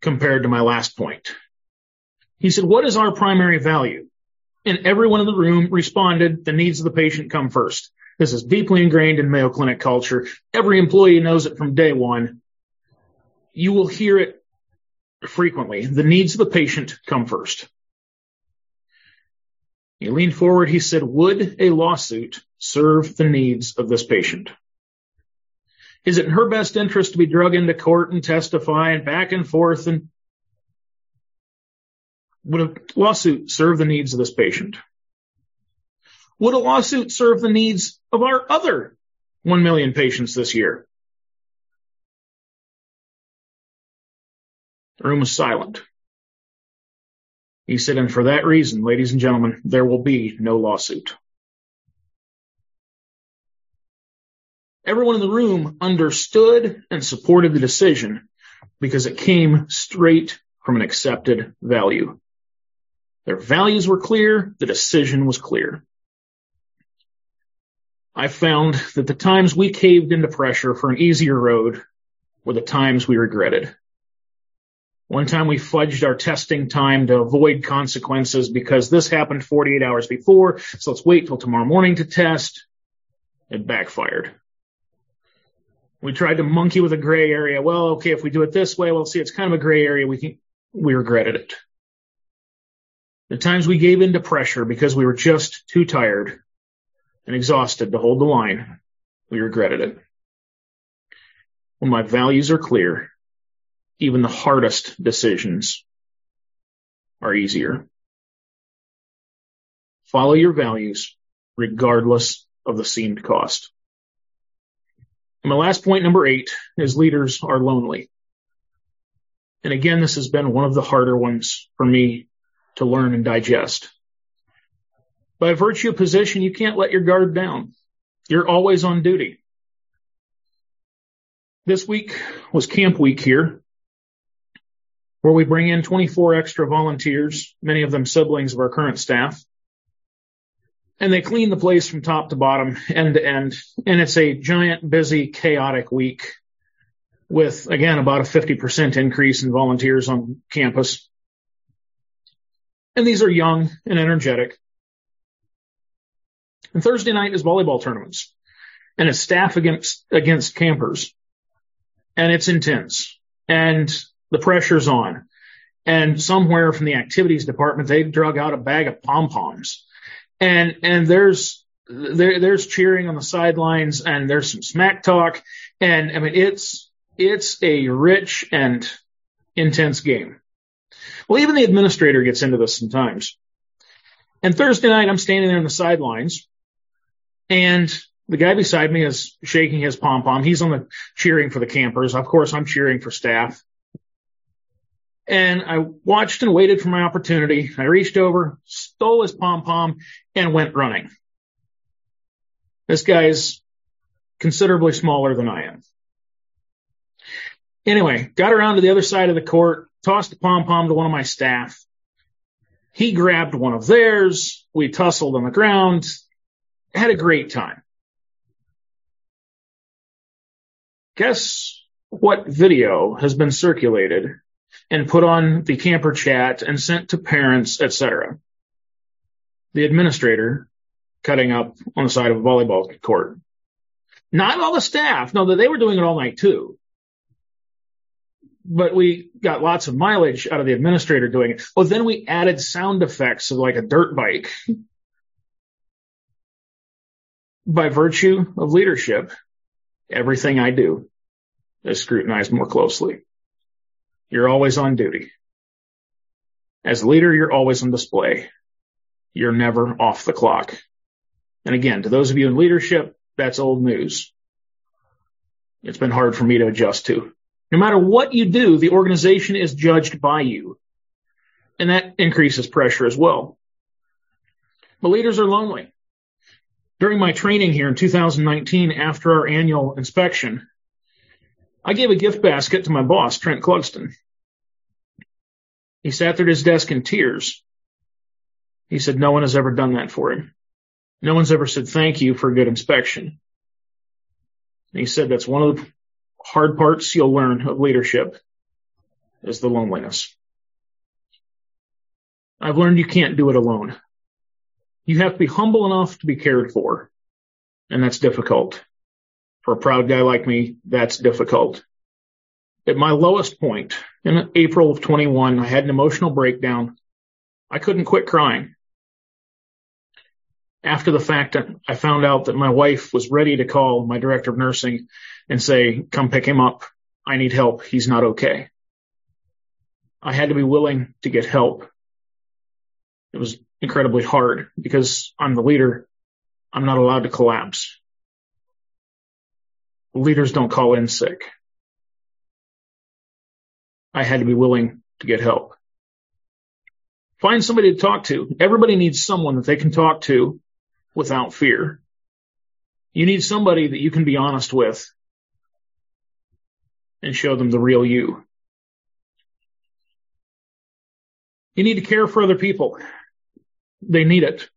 compared to my last point. He said, what is our primary value? And everyone in the room responded, the needs of the patient come first. This is deeply ingrained in Mayo Clinic culture. Every employee knows it from day one. You will hear it frequently. The needs of the patient come first. He leaned forward. He said, would a lawsuit serve the needs of this patient? Is it in her best interest to be drug into court and testify and back and forth? And would a lawsuit serve the needs of this patient? Would a lawsuit serve the needs of our other 1 million patients this year? The room was silent. He said, and for that reason, ladies and gentlemen, there will be no lawsuit. Everyone in the room understood and supported the decision because it came straight from an accepted value. Their values were clear. The decision was clear. I found that the times we caved into pressure for an easier road were the times we regretted. One time we fudged our testing time to avoid consequences because this happened 48 hours before. So let's wait till tomorrow morning to test. It backfired. We tried to monkey with a gray area. Well, okay, if we do it this way, well, see, it's kind of a gray area. We can, we regretted it. The times we gave in to pressure because we were just too tired and exhausted to hold the line, we regretted it. When my values are clear, even the hardest decisions are easier. Follow your values regardless of the seemed cost. My last point, number eight, is leaders are lonely. And again, this has been one of the harder ones for me to learn and digest. By virtue of position, you can't let your guard down. You're always on duty. This week was camp week here, where we bring in 24 extra volunteers, many of them siblings of our current staff. And they clean the place from top to bottom, end to end. And it's a giant, busy, chaotic week with, again, about a 50% increase in volunteers on campus. And these are young and energetic. And Thursday night is volleyball tournaments and it's staff against, against campers and it's intense and the pressure's on. And somewhere from the activities department, they drug out a bag of pom poms and, and there's, there, there's cheering on the sidelines and there's some smack talk. And I mean, it's, it's a rich and intense game. Well, even the administrator gets into this sometimes. And Thursday night, I'm standing there on the sidelines and the guy beside me is shaking his pom pom. He's on the cheering for the campers. Of course, I'm cheering for staff. And I watched and waited for my opportunity. I reached over, stole his pom pom and went running. This guy is considerably smaller than I am. Anyway, got around to the other side of the court, tossed the pom pom to one of my staff. He grabbed one of theirs. We tussled on the ground, had a great time. Guess what video has been circulated and put on the camper chat and sent to parents, etc. The administrator cutting up on the side of a volleyball court. Not all the staff. No, they were doing it all night too but we got lots of mileage out of the administrator doing it. Well, then we added sound effects of like a dirt bike. By virtue of leadership, everything I do is scrutinized more closely. You're always on duty. As leader, you're always on display. You're never off the clock. And again, to those of you in leadership, that's old news. It's been hard for me to adjust to. No matter what you do, the organization is judged by you. And that increases pressure as well. But leaders are lonely. During my training here in 2019, after our annual inspection, I gave a gift basket to my boss, Trent Clugston. He sat there at his desk in tears. He said, no one has ever done that for him. No one's ever said thank you for a good inspection. And he said that's one of the hard parts you'll learn of leadership is the loneliness. I've learned you can't do it alone. You have to be humble enough to be cared for. And that's difficult. For a proud guy like me, that's difficult. At my lowest point in April of 21, I had an emotional breakdown. I couldn't quit crying after the fact, I found out that my wife was ready to call my director of nursing and say, come pick him up. I need help. He's not okay. I had to be willing to get help. It was incredibly hard because I'm the leader. I'm not allowed to collapse. Leaders don't call in sick. I had to be willing to get help. Find somebody to talk to. Everybody needs someone that they can talk to without fear. You need somebody that you can be honest with and show them the real you. You need to care for other people. They need it.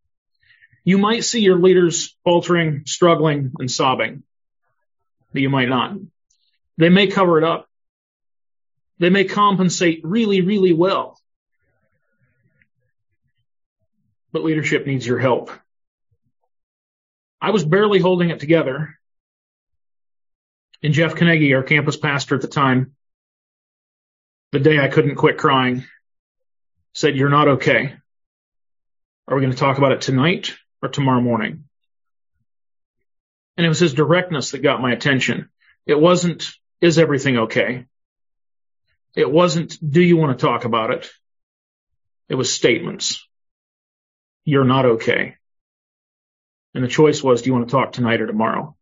You might see your leaders faltering, struggling, and sobbing, but you might not. They may cover it up. They may compensate really, really well. But leadership needs your help. I was barely holding it together. And Jeff Carnegie, our campus pastor at the time, the day I couldn't quit crying, said, you're not okay. Are we going to talk about it tonight or tomorrow morning? And it was his directness that got my attention. It wasn't, is everything okay? It wasn't, do you want to talk about it? It was statements. You're not okay. And the choice was, do you want to talk tonight or tomorrow?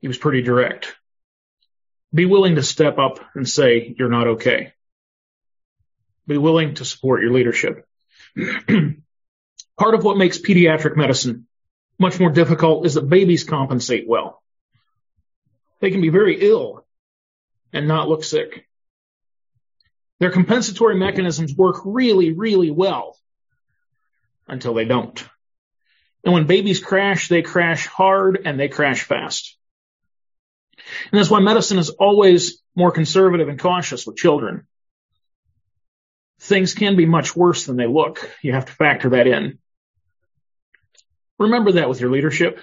He was pretty direct. Be willing to step up and say you're not okay. Be willing to support your leadership. *clears throat* Part of what makes pediatric medicine much more difficult is that babies compensate well. They can be very ill and not look sick. Their compensatory mechanisms work really, really well until they don't. And when babies crash, they crash hard and they crash fast. And that's why medicine is always more conservative and cautious with children. Things can be much worse than they look. You have to factor that in. Remember that with your leadership.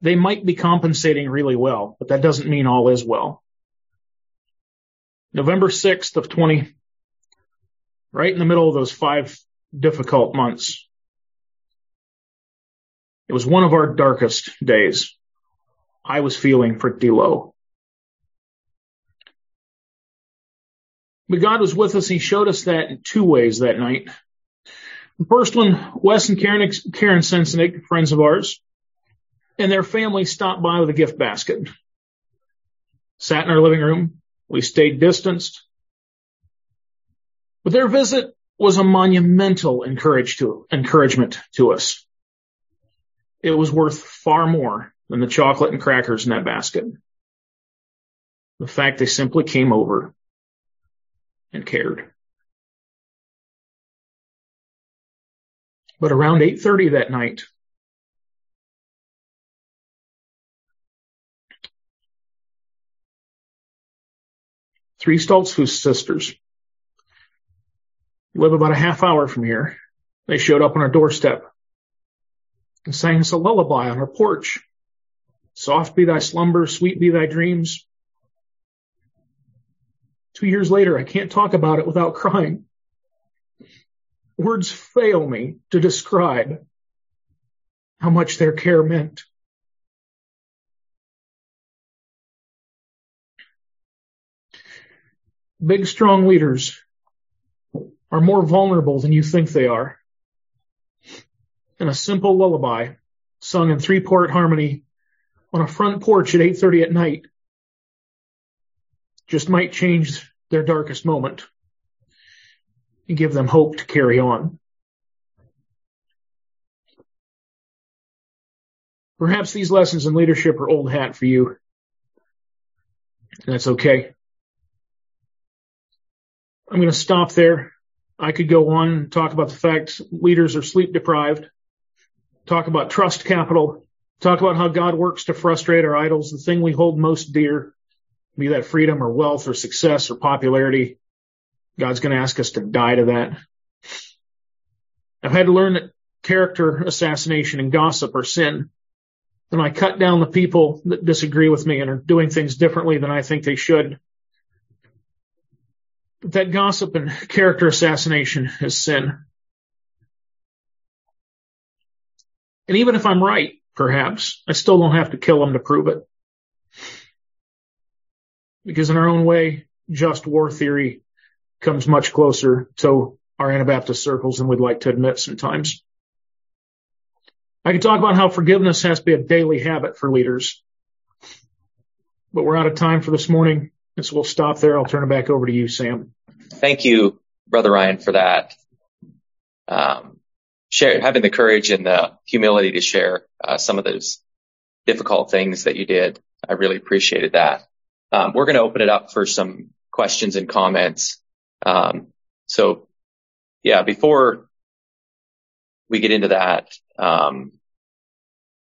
They might be compensating really well, but that doesn't mean all is well. November 6th of 20, right in the middle of those five difficult months. It was one of our darkest days. I was feeling pretty low. But God was with us. He showed us that in two ways that night. The first one, Wes and Karen, Karen Sensenig, friends of ours, and their family stopped by with a gift basket. Sat in our living room. We stayed distanced. But their visit was a monumental to, encouragement to us. It was worth far more than the chocolate and crackers in that basket. The fact they simply came over and cared. But around 8.30 that night, three Stoltzfus sisters live about a half hour from here. They showed up on our doorstep and sang us a lullaby on our porch. Soft be thy slumber, sweet be thy dreams. Two years later, I can't talk about it without crying. Words fail me to describe how much their care meant. Big, strong leaders are more vulnerable than you think they are. And a simple lullaby sung in three part harmony on a front porch at 8.30 at night just might change their darkest moment and give them hope to carry on. Perhaps these lessons in leadership are old hat for you. That's okay. I'm going to stop there. I could go on and talk about the fact leaders are sleep deprived, talk about trust capital, talk about how God works to frustrate our idols, the thing we hold most dear, be that freedom or wealth or success or popularity. God's going to ask us to die to that. I've had to learn that character assassination and gossip are sin. And I cut down the people that disagree with me and are doing things differently than I think they should. But that gossip and character assassination is sin. And even if I'm right, perhaps, I still don't have to kill them to prove it. Because in our own way, just war theory comes much closer to our Anabaptist circles than we'd like to admit sometimes. I could talk about how forgiveness has to be a daily habit for leaders, but we're out of time for this morning. And so we'll stop there. I'll turn it back over to you, Sam. Thank you, Brother Ryan, for that. Um, share, having the courage and the humility to share uh, some of those difficult things that you did. I really appreciated that. Um, we're going to open it up for some questions and comments. Um, so yeah, before we get into that, um,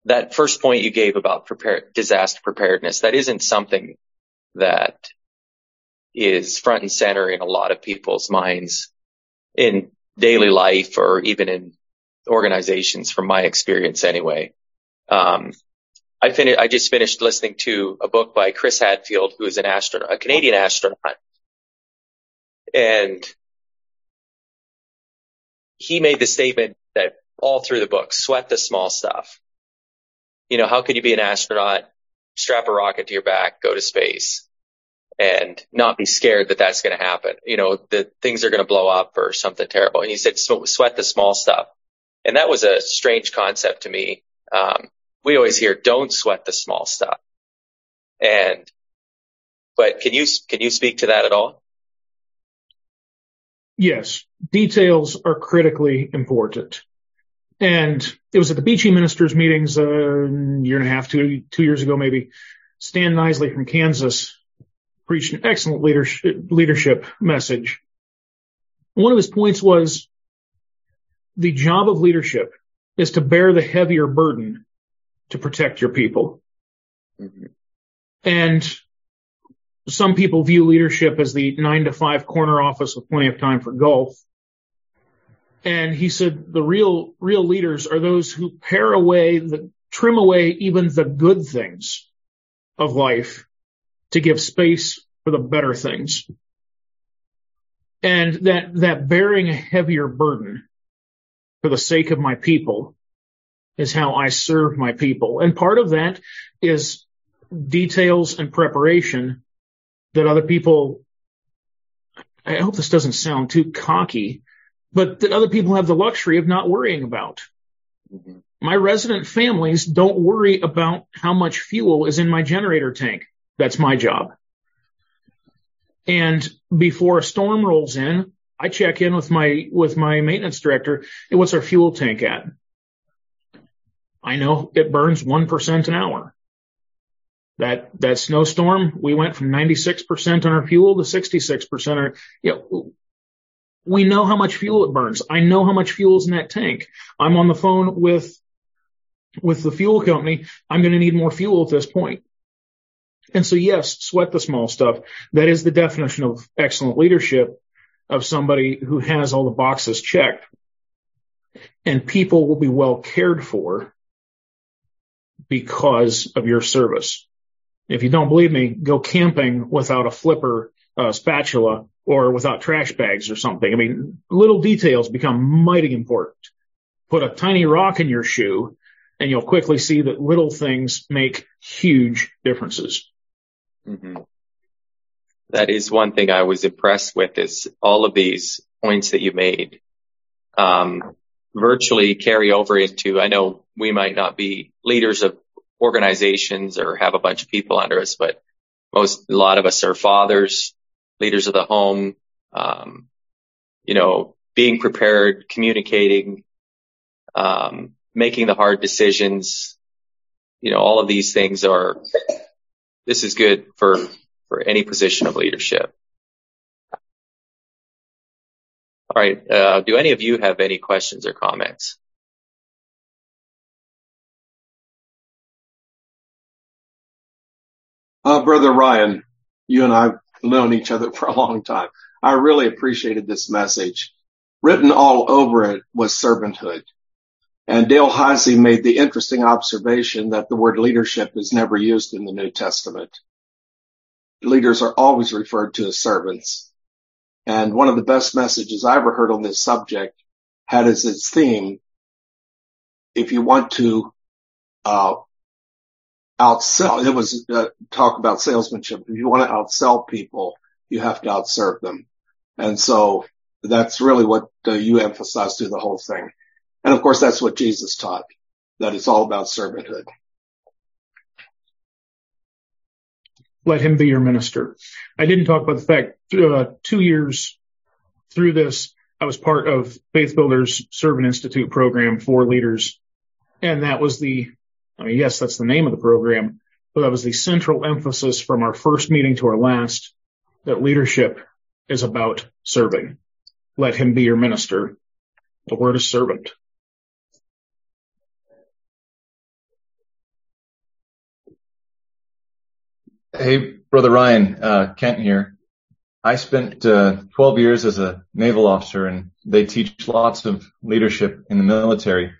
that first point you gave about prepare, disaster preparedness, that isn't something that is front and center in a lot of people's minds in daily life or even in organizations from my experience anyway. Um, I finished, I just finished listening to a book by Chris Hadfield, who is an astronaut, a Canadian astronaut. And he made the statement that all through the book, sweat the small stuff. You know, how could you be an astronaut, strap a rocket to your back, go to space and not be scared that that's going to happen? You know, that things are going to blow up or something terrible. And he said, sweat the small stuff. And that was a strange concept to me. Um, we always hear don't sweat the small stuff. And but can you can you speak to that at all? Yes, details are critically important. And it was at the Beachy ministers meetings uh, a year and a half, two two years ago maybe. Stan Nisley from Kansas preached an excellent leadership leadership message. One of his points was the job of leadership is to bear the heavier burden to protect your people. Mm-hmm. And some people view leadership as the nine to five corner office with plenty of time for golf. And he said the real, real leaders are those who pare away the, trim away even the good things of life to give space for the better things. And that, that bearing a heavier burden for the sake of my people is how I serve my people. And part of that is details and preparation that other people, I hope this doesn't sound too cocky, but that other people have the luxury of not worrying about. Mm-hmm. My resident families don't worry about how much fuel is in my generator tank. That's my job. And before a storm rolls in, I check in with my, with my maintenance director. Hey, what's our fuel tank at? I know it burns 1% an hour. That, that snowstorm, we went from 96% on our fuel to 66% on, you know, we know how much fuel it burns. I know how much fuel is in that tank. I'm on the phone with, with the fuel company. I'm going to need more fuel at this point. And so yes, sweat the small stuff. That is the definition of excellent leadership of somebody who has all the boxes checked and people will be well cared for because of your service. If you don't believe me, go camping without a flipper uh, spatula or without trash bags or something. I mean, little details become mighty important. Put a tiny rock in your shoe and you'll quickly see that little things make huge differences. Mm-hmm. That is one thing I was impressed with is all of these points that you made, um, virtually carry over into, I know we might not be leaders of organizations or have a bunch of people under us, but most, a lot of us are fathers, leaders of the home, um, you know, being prepared, communicating, um, making the hard decisions, you know, all of these things are, this is good for, for any position of leadership. All right. Uh, do any of you have any questions or comments? Uh, Brother Ryan, you and I have known each other *laughs* for a long time. I really appreciated this message. Written all over it was servanthood. And Dale Heisey made the interesting observation that the word leadership is never used in the New Testament. Leaders are always referred to as servants. And one of the best messages I ever heard on this subject had as its theme, if you want to uh, outsell, it was uh, talk about salesmanship. If you want to outsell people, you have to outserve them. And so that's really what uh, you emphasize through the whole thing. And of course, that's what Jesus taught, that it's all about servanthood. Let him be your minister. I didn't talk about the fact, uh, two years through this, I was part of Faith Builders Servant Institute program for leaders. And that was the, I mean, yes, that's the name of the program, but that was the central emphasis from our first meeting to our last that leadership is about serving. Let him be your minister. The word is servant. Hey, brother Ryan, uh, Kent here. I spent uh, 12 years as a naval officer and they teach lots of leadership in the military.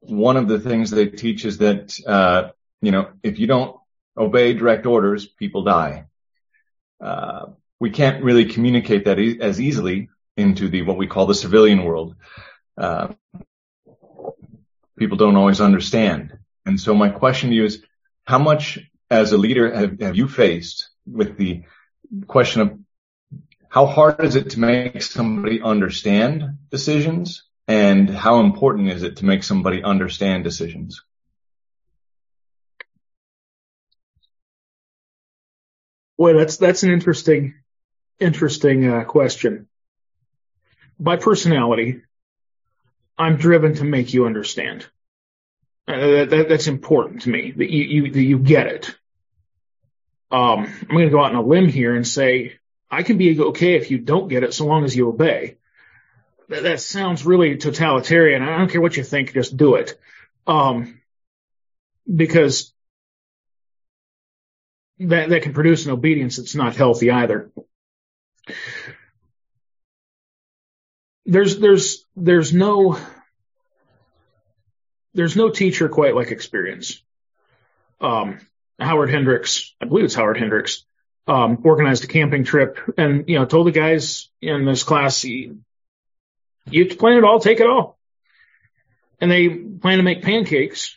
One of the things they teach is that, uh, you know, if you don't obey direct orders, people die. Uh, we can't really communicate that e- as easily into the, what we call the civilian world. Uh, people don't always understand. And so my question to you is, how much as a leader have, have you faced with the question of how hard is it to make somebody understand decisions and how important is it to make somebody understand decisions? Boy, that's that's an interesting, interesting uh, question. By personality, I'm driven to make you understand. Uh, that, that's important to me that you, you that you get it. Um, I'm going to go out on a limb here and say I can be okay if you don't get it, so long as you obey. That, that sounds really totalitarian. I don't care what you think, just do it. Um, because that that can produce an obedience that's not healthy either. There's there's there's no there's no teacher quite like experience. Um, Howard Hendricks, I believe it's Howard Hendricks, um, organized a camping trip and, you know, told the guys in this class, you, you plan it all, take it all. And they plan to make pancakes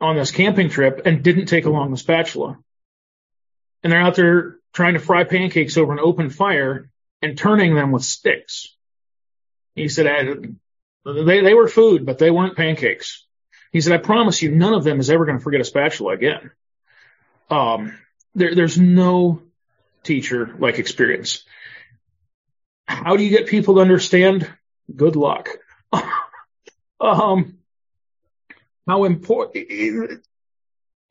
on this camping trip and didn't take along the spatula. And they're out there trying to fry pancakes over an open fire and turning them with sticks. He said, they, they were food, but they weren't pancakes. He said, I promise you, none of them is ever going to forget a spatula again. Um, there, there's no teacher like experience. How do you get people to understand? Good luck. *laughs* um, how important,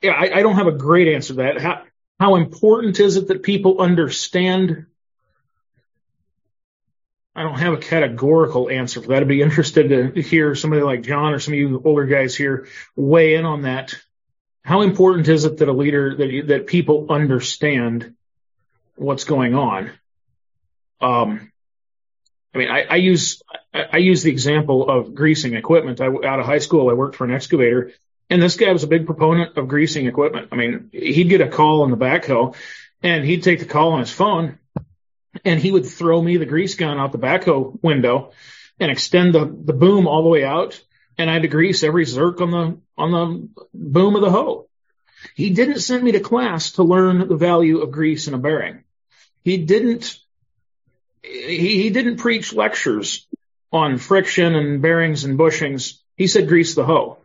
yeah, I, I, don't have a great answer to that. How, how important is it that people understand I don't have a categorical answer for that. I'd be interested to hear somebody like John or some of you older guys here weigh in on that. How important is it that a leader that that people understand what's going on? Um, I mean, I, I use I, use the example of greasing equipment. I, out of high school, I worked for an excavator, and this guy was a big proponent of greasing equipment. I mean, he'd get a call on the backhoe, and he'd take the call on his phone, and he would throw me the grease gun out the backhoe window and extend the, the boom all the way out. And I had to grease every zerk on the, on the boom of the hoe. He didn't send me to class to learn the value of grease in a bearing. He didn't, he, he didn't preach lectures on friction and bearings and bushings. He said grease the hoe.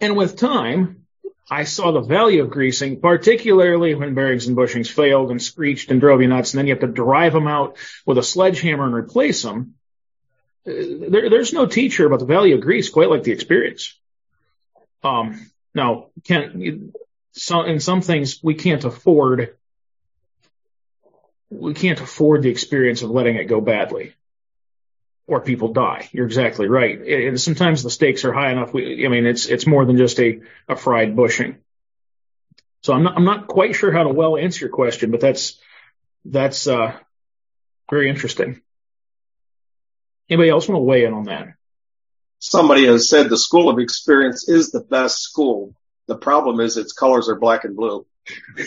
And with time, I saw the value of greasing, particularly when bearings and bushings failed and screeched and drove you nuts, and then you have to drive them out with a sledgehammer and replace them. There, there's no teacher about the value of grease quite like the experience. Um, now, can so in some things we can't afford we can't afford the experience of letting it go badly or people die. You're exactly right. And sometimes the stakes are high enough. We, I mean, it's, it's more than just a, a fried bushing. So I'm not, I'm not quite sure how to well answer your question, but that's, that's, uh, very interesting. Anybody else want to weigh in on that? Somebody has said the school of experience is the best school. The problem is its colors are black and blue.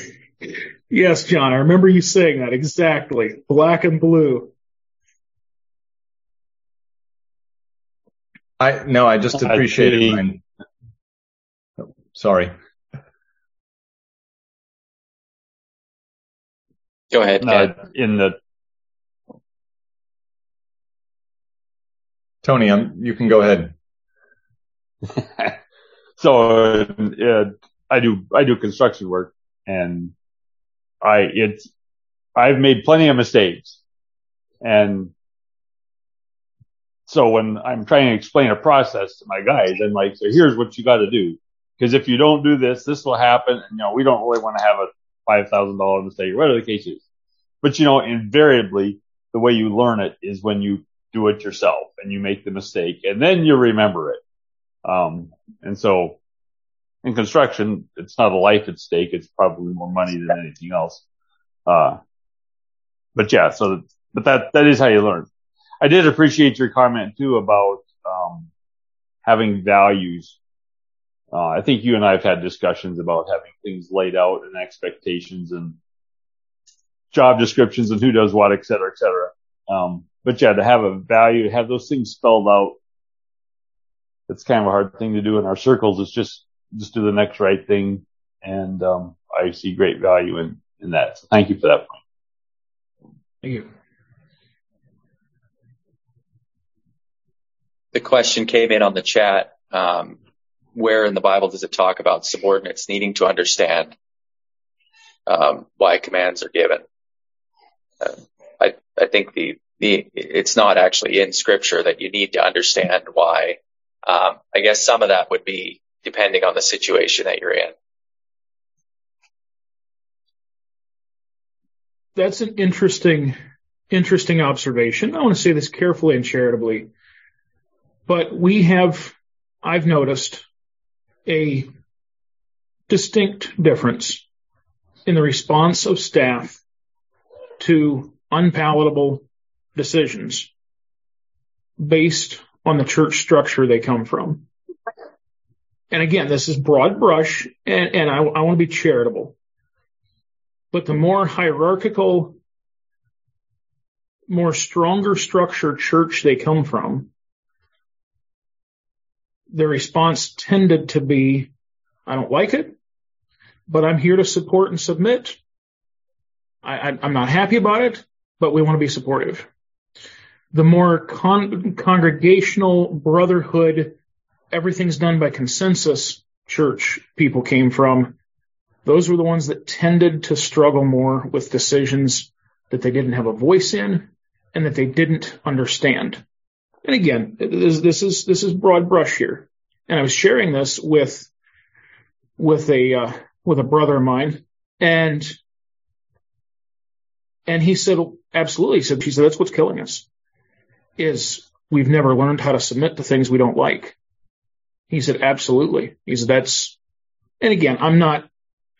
*laughs* yes, John, I remember you saying that exactly. Black and blue. I no, I just appreciate it. sorry. Go ahead. Uh, in the Tony, I'm, you can go ahead. *laughs* so uh, I do I do construction work, and I it's I've made plenty of mistakes, and so when I'm trying to explain a process to my guys, I'm like, so here's what you got to do. Because if you don't do this, this will happen. And, you know, we don't really want to have a $5,000 mistake, or whatever the case is. But, you know, invariably, the way you learn it is when you do it yourself and you make the mistake and then you remember it. Um, and so in construction, it's not a life at stake. It's probably more money than anything else. Uh, but yeah, so, but that, that is how you learn. I did appreciate your comment too about um, having values. Uh, I think you and I have had discussions about having things laid out and expectations and job descriptions and who does what, et cetera, et cetera. Um, but yeah, to have a value, to have those things spelled out, it's kind of a hard thing to do in our circles. It's just, just do the next right thing. And, um, I see great value in, in that. So thank you for that point. Thank you. The question came in on the chat. Um, where in the Bible does it talk about subordinates needing to understand? um, why commands are given. Uh, I I think the the it's not actually in Scripture that you need to understand why. Um, I guess some of that would be depending on the situation that you're in. That's an interesting interesting observation. I want to say this carefully and charitably, but we have I've noticed a distinct difference in the response of staff to unpalatable decisions based on the church structure they come from. And again, this is broad brush and, and I, I want to be charitable. But the more hierarchical, more stronger structure church they come from, the response tended to be, I don't like it, but I'm here to support and submit. I, am not happy about it, but we want to be supportive. The more con- congregational brotherhood, everything's done by consensus church people came from. Those were the ones that tended to struggle more with decisions that they didn't have a voice in and that they didn't understand. And again, this, is this is broad brush here. And I was sharing this with with a uh, with a brother of mine, and and he said, absolutely. He said, he said, that's what's killing us is we've never learned how to submit to things we don't like. He said, absolutely. He said, that's, and again, I'm not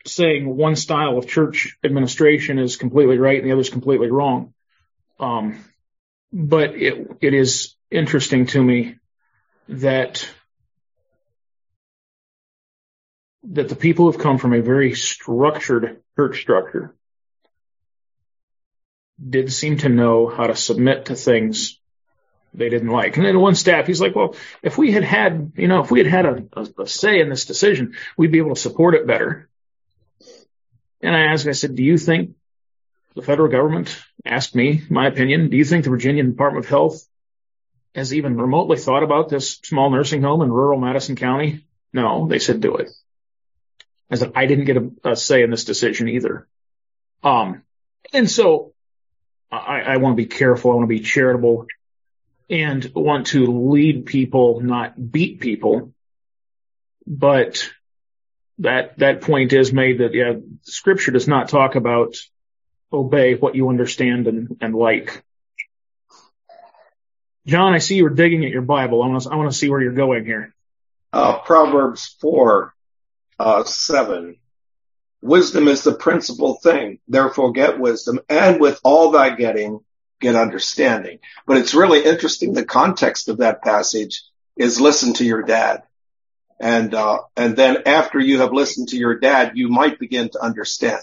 saying one style of church administration is completely right and the other is completely wrong. Um, but it, it is interesting to me that that the people have come from a very structured church structure did seem to know how to submit to things they didn't like. And then one staff, he's like, well, if we had had, you know, if we had had a, a, a say in this decision, we'd be able to support it better. And I asked, I said, do you think the federal government asked me my opinion? Do you think the Virginia Department of Health has even remotely thought about this small nursing home in rural Madison County? No, they said do it. I said, I didn't get a, a say in this decision either. Um, and so I, I want to be careful. I want to be charitable and want to lead people, not beat people. But that, that point is made that, yeah, scripture does not talk about obey what you understand and, and like. John, I see you were digging at your Bible. I want to, I want to see where you're going here. Uh, Proverbs 4, uh, 7. Wisdom is the principal thing. Therefore get wisdom and with all thy getting, get understanding. But it's really interesting. The context of that passage is listen to your dad. And, uh, and then after you have listened to your dad, you might begin to understand.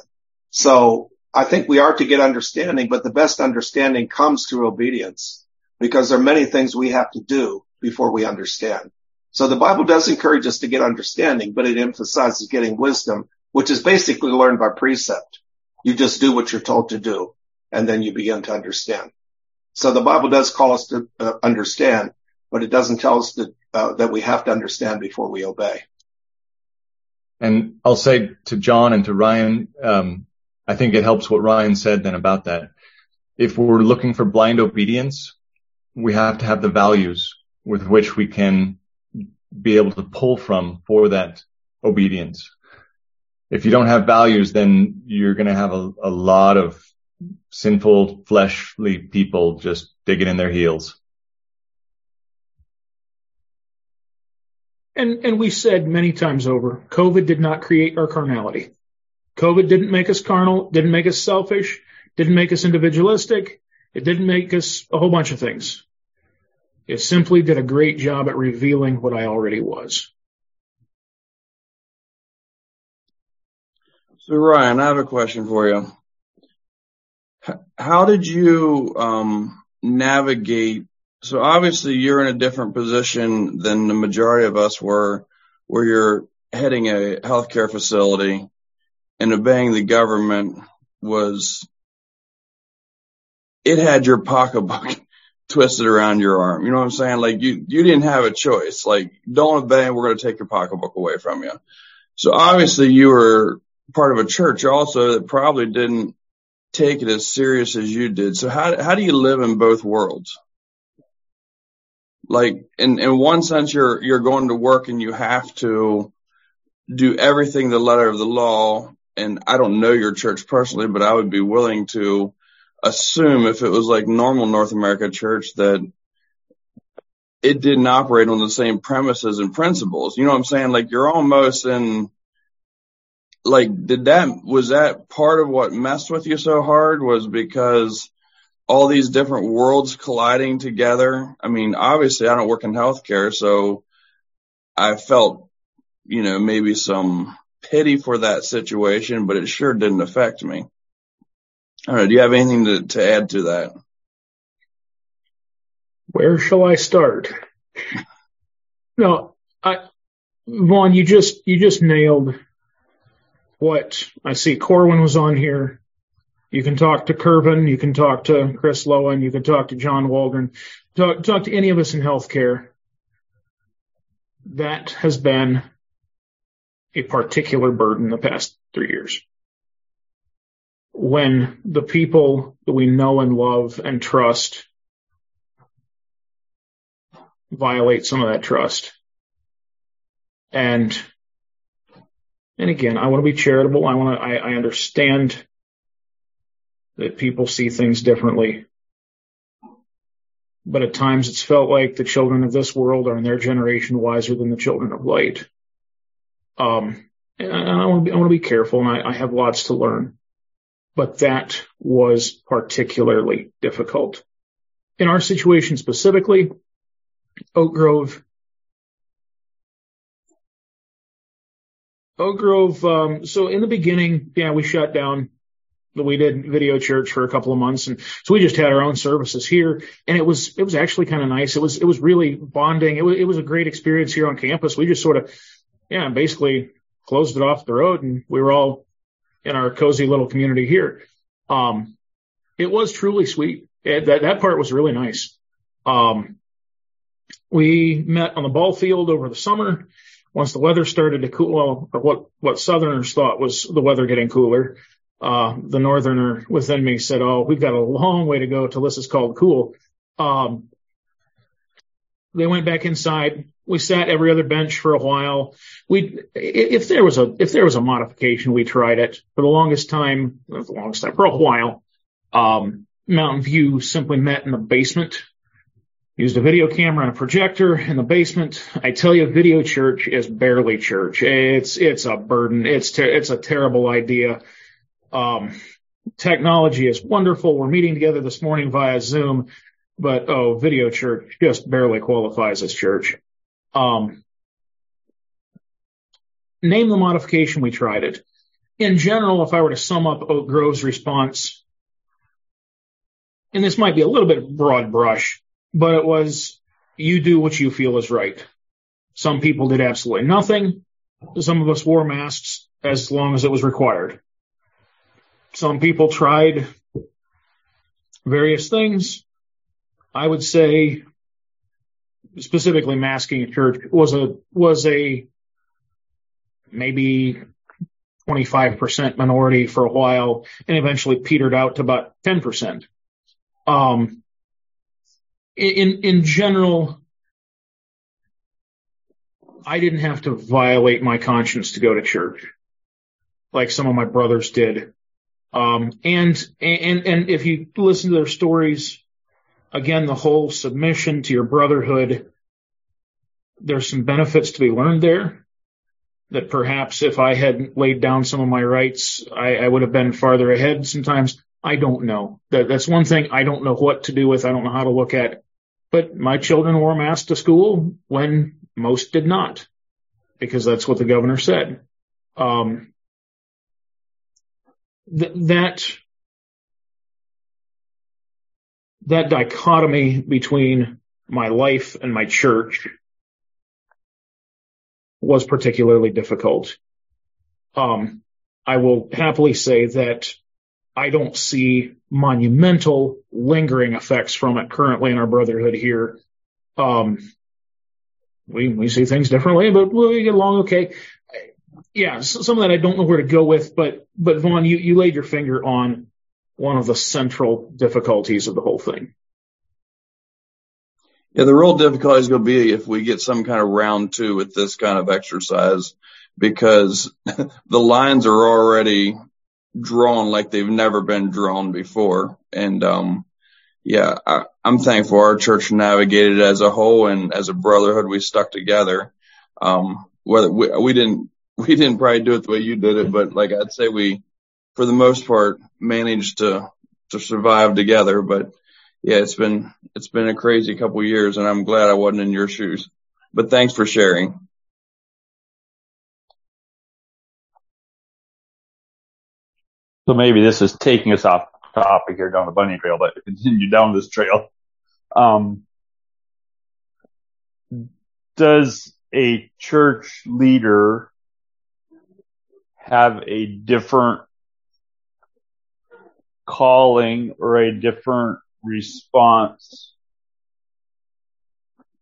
So I think we are to get understanding, but the best understanding comes through obedience because there are many things we have to do before we understand. So the Bible does encourage us to get understanding, but it emphasizes getting wisdom, which is basically learned by precept. You just do what you're told to do and then you begin to understand. So the Bible does call us to uh, understand, but it doesn't tell us that, uh, that we have to understand before we obey. And I'll say to John and to Ryan, um, I think it helps what Ryan said then about that. If we're looking for blind obedience, we have to have the values with which we can be able to pull from for that obedience. If you don't have values, then you're going to have a, a lot of sinful, fleshly people just digging in their heels. And, and we said many times over, COVID did not create our carnality. COVID didn't make us carnal, didn't make us selfish, didn't make us individualistic. It didn't make us a whole bunch of things. It simply did a great job at revealing what I already was. So Ryan, I have a question for you how did you um, navigate? So obviously you're in a different position than the majority of us were, where you're heading a healthcare facility and obeying the government was it had your pocketbook *laughs* twisted around your arm. You know what I'm saying? Like you, you didn't have a choice. Like don't obey, we're going to take your pocketbook away from you. So obviously you were part of a church also that probably didn't take it as serious as you did. So how how do you live in both worlds? Like in in one sense you're you're going to work and you have to do everything the letter of the law and I don't know your church personally, but I would be willing to assume if it was like normal North America church that it didn't operate on the same premises and principles. You know what I'm saying? Like you're almost in like did that was that part of what messed with you so hard was because all these different worlds colliding together. I mean, obviously I don't work in healthcare, so I felt, you know, maybe some pity for that situation, but it sure didn't affect me. All right. Do you have anything to, to add to that? Where shall I start? no, I, Vaughn, you just, you just nailed what I see. Corwin was on here. You can talk to Kervin. You can talk to Chris Lowen. You can talk to John Waldron. Talk, talk to any of us in healthcare. That has been a particular burden the past three years. When the people that we know and love and trust violate some of that trust. And, and again, I want to be charitable. I want to, I, I understand that people see things differently. But at times it's felt like the children of this world are in their generation wiser than the children of light. Um, and I want to be, I want to be careful and I, I have lots to learn, but that was particularly difficult. In our situation specifically, Oak Grove, Oak Grove, um, so in the beginning, yeah, we shut down. We did video church for a couple of months and so we just had our own services here and it was it was actually kind of nice. It was it was really bonding. It was it was a great experience here on campus. We just sort of yeah, basically closed it off the road and we were all in our cozy little community here. Um, it was truly sweet. It, that, that part was really nice. Um, we met on the ball field over the summer. Once the weather started to cool, well, or what, what Southerners thought was the weather getting cooler. Uh, the Northerner within me said, Oh, we've got a long way to go till this is called cool. Um, they went back inside. We sat every other bench for a while. We, if there was a, if there was a modification, we tried it for the longest time, not the longest time, for a while. Um, Mountain View simply met in the basement, used a video camera and a projector in the basement. I tell you, video church is barely church. It's, it's a burden. It's, ter- it's a terrible idea. Um, technology is wonderful. We're meeting together this morning via Zoom but oh, video church just barely qualifies as church. Um, name the modification we tried it. In general, if I were to sum up Oak Grove's response, and this might be a little bit broad brush, but it was you do what you feel is right. Some people did absolutely nothing. Some of us wore masks as long as it was required. Some people tried various things. I would say specifically masking at church was a, was a maybe 25% minority for a while and eventually petered out to about 10%. Um, in, in general, I didn't have to violate my conscience to go to church like some of my brothers did. Um, and, and, and if you listen to their stories, again, the whole submission to your brotherhood, there's some benefits to be learned there that perhaps if I had laid down some of my rights, I, I would have been farther ahead sometimes. I don't know. That, that's one thing I don't know what to do with. I don't know how to look at. But my children wore masks to school when most did not, because that's what the governor said. Um, th- that that dichotomy between my life and my church was particularly difficult. Um, I will happily say that I don't see monumental lingering effects from it currently in our brotherhood here. Um, we, we see things differently, but we get along okay. yeah, some of that I don't know where to go with, but but Vaughn, you you laid your finger on one of the central difficulties of the whole thing. Yeah, the real difficulty is going to be if we get some kind of round two with this kind of exercise because *laughs* the lines are already drawn like they've never been drawn before. And, um, yeah, I, am thankful our church navigated as a whole and as a brotherhood, we stuck together. Um, whether we, we didn't, *laughs* we didn't probably do it the way you did it, but like I'd say we, for the most part, managed to, to survive together. But yeah, it's been it's been a crazy couple years, and I'm glad I wasn't in your shoes. But thanks for sharing. So maybe this is taking us off topic here down the bunny trail, but *laughs* continue down this trail. Um, does a church leader have a different calling or a different response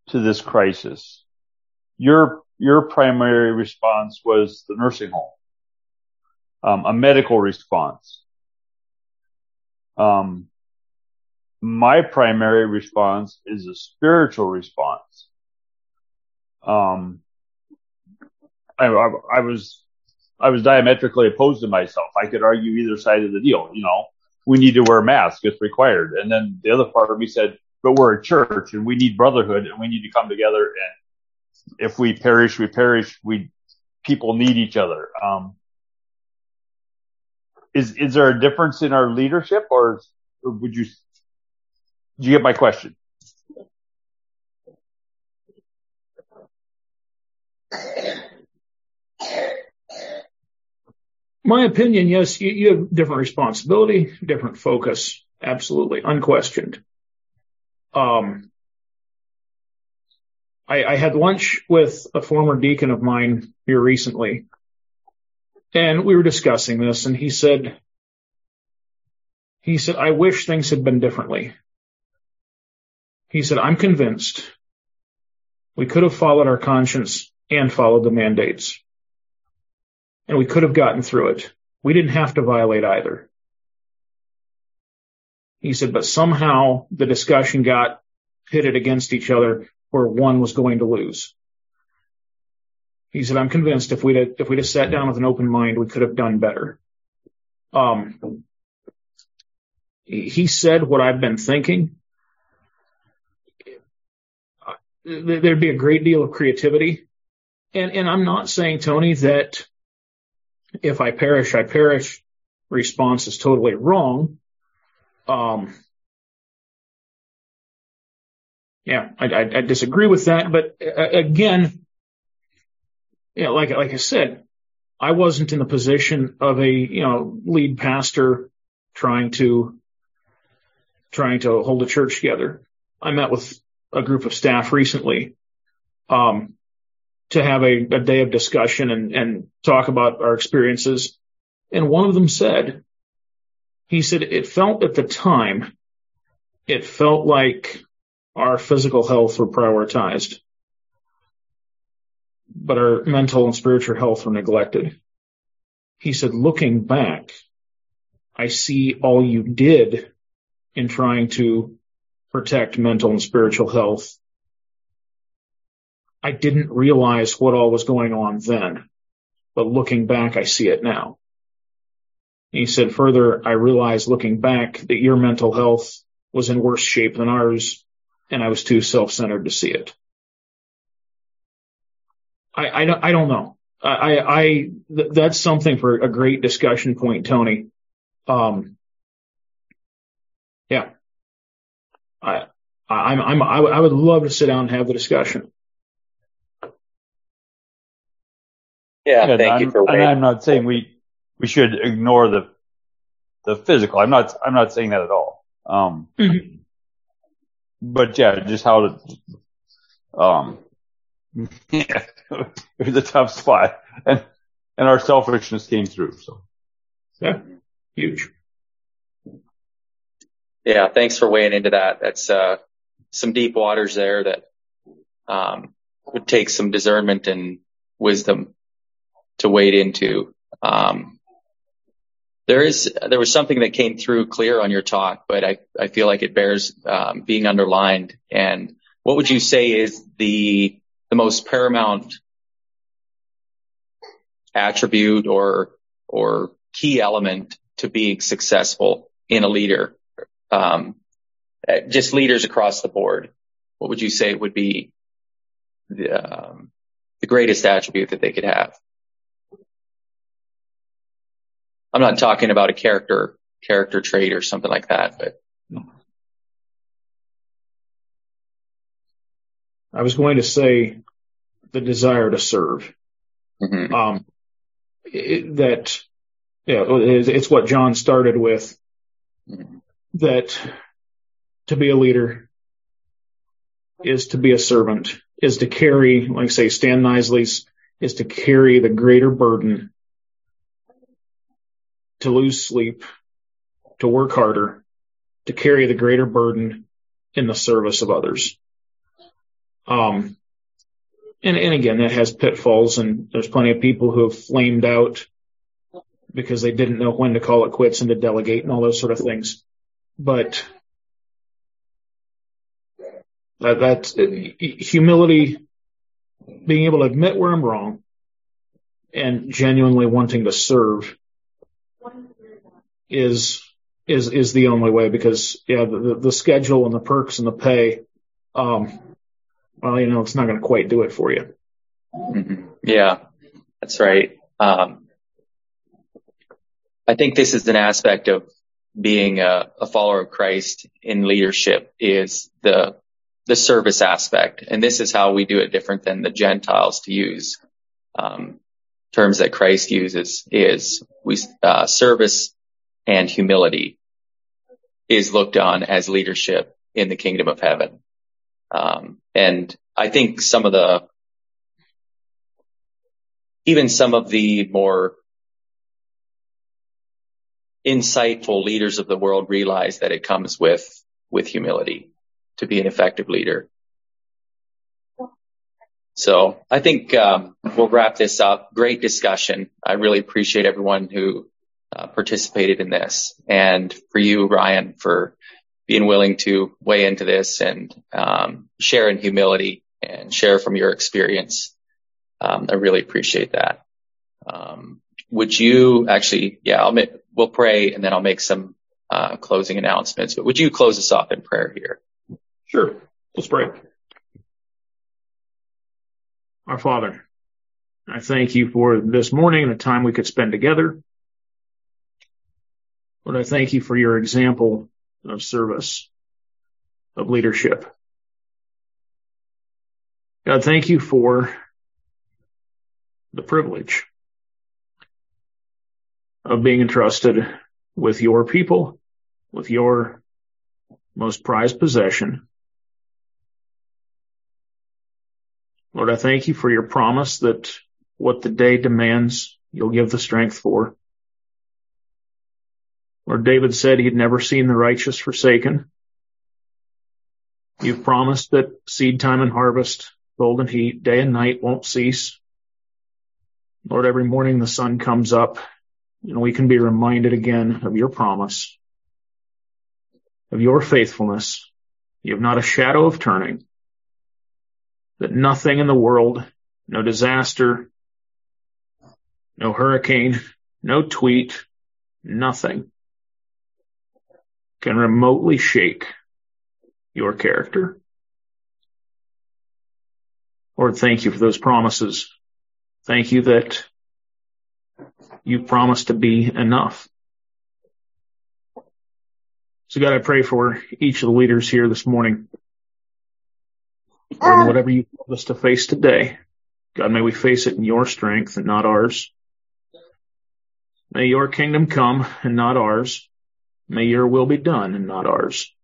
to this crisis. Your, your primary response was the nursing home, um, a medical response. Um, my primary response is a spiritual response. Um, I, I, I was, I was diametrically opposed to myself. I could argue either side of the deal, you know we need to wear masks. It's required. And then the other part of me said, but we're a church and we need brotherhood and we need to come together. And if we perish, we perish. We, people need each other. Um, is, is there a difference in our leadership or, or would you, do you get my question? My opinion, yes, you, you have different responsibility, different focus. Absolutely. Unquestioned. Um, I, I had lunch with a former deacon of mine here recently and we were discussing this and he said, he said, I wish things had been differently. He said, I'm convinced we could have followed our conscience and followed the mandates and we could have gotten through it. We didn't have to violate either. He said, but somehow the discussion got pitted against each other where one was going to lose. He said, I'm convinced if we'd have, if we'd have sat down with an open mind, we could have done better. Um, he said what I've been thinking. There'd be a great deal of creativity. And, and I'm not saying, Tony, that if I perish, I perish response is totally wrong. Um, yeah, I, I, I, disagree with that. But uh, again, yeah, like, like I said, I wasn't in the position of a, you know, lead pastor trying to, trying to hold a church together. I met with a group of staff recently. Um, to have a, a day of discussion and, and talk about our experiences. And one of them said, he said, it felt at the time, it felt like our physical health were prioritized, but our mental and spiritual health were neglected. He said, looking back, I see all you did in trying to protect mental and spiritual health I didn't realize what all was going on then, but looking back, I see it now. He said further, I realized looking back that your mental health was in worse shape than ours, and I was too self-centered to see it. I, I don't, I don't know. I, I, th- that's something for a great discussion point, Tony. Um, yeah, I, I'm, I'm, I would love to sit down and have the discussion. Yeah, and thank I'm, you for waiting. And I'm not saying we we should ignore the the physical. I'm not I'm not saying that at all. Um, mm-hmm. but yeah, just how to um, yeah, *laughs* it was a tough spot, and and our selfishness came through. So yeah, huge. Yeah, thanks for weighing into that. That's uh, some deep waters there that um, would take some discernment and wisdom to wade into. Um, there is there was something that came through clear on your talk, but I, I feel like it bears um, being underlined. And what would you say is the the most paramount attribute or or key element to being successful in a leader? Um, just leaders across the board. What would you say would be the, um, the greatest attribute that they could have? I'm not talking about a character character trait or something like that, but I was going to say the desire to serve. mm-hmm. Um, it, that yeah, it's what John started with. Mm-hmm. That to be a leader is to be a servant, is to carry, like say Stan Knisley's, is to carry the greater burden to lose sleep, to work harder, to carry the greater burden in the service of others. Um, and, and again, that has pitfalls and there's plenty of people who have flamed out because they didn't know when to call it quits and to delegate and all those sort of things. But that, that's humility, being able to admit where I'm wrong and genuinely wanting to serve is is is the only way because yeah the the schedule and the perks and the pay um well you know it's not going to quite do it for you. Mm-hmm. yeah that's right. Um i think this is an aspect of being a, a follower of christ in leadership is the the service aspect. And this is how we do it different than the gentiles to use um terms that christ uses is we uh service and humility is looked on as leadership in the kingdom of heaven. Um, and I think some of the, even some of the more insightful leaders of the world realize that it comes with, with humility to be an effective leader. So I think um, we'll wrap this up. Great discussion. I really appreciate everyone who uh, participated in this. And for you, Ryan, for being willing to weigh into this and um, share in humility and share from your experience. Um, I really appreciate that. Um, would you actually, yeah, I'll make, we'll pray and then I'll make some uh, closing announcements, but would you close us off in prayer here? Sure. Let's pray. Our Father, I thank you for this morning and the time we could spend together. Lord, I thank you for your example of service, of leadership. God, thank you for the privilege of being entrusted with your people, with your most prized possession. Lord, I thank you for your promise that what the day demands, you'll give the strength for. Lord David said he'd never seen the righteous forsaken. You've promised that seed time and harvest, cold and heat, day and night won't cease. Lord, every morning the sun comes up and we can be reminded again of your promise, of your faithfulness. You have not a shadow of turning, that nothing in the world, no disaster, no hurricane, no tweet, nothing can remotely shake your character. Lord, thank you for those promises. Thank you that you promised to be enough. So God, I pray for each of the leaders here this morning. Lord, whatever you want us to face today, God, may we face it in your strength and not ours. May your kingdom come and not ours. May your will be done and not ours.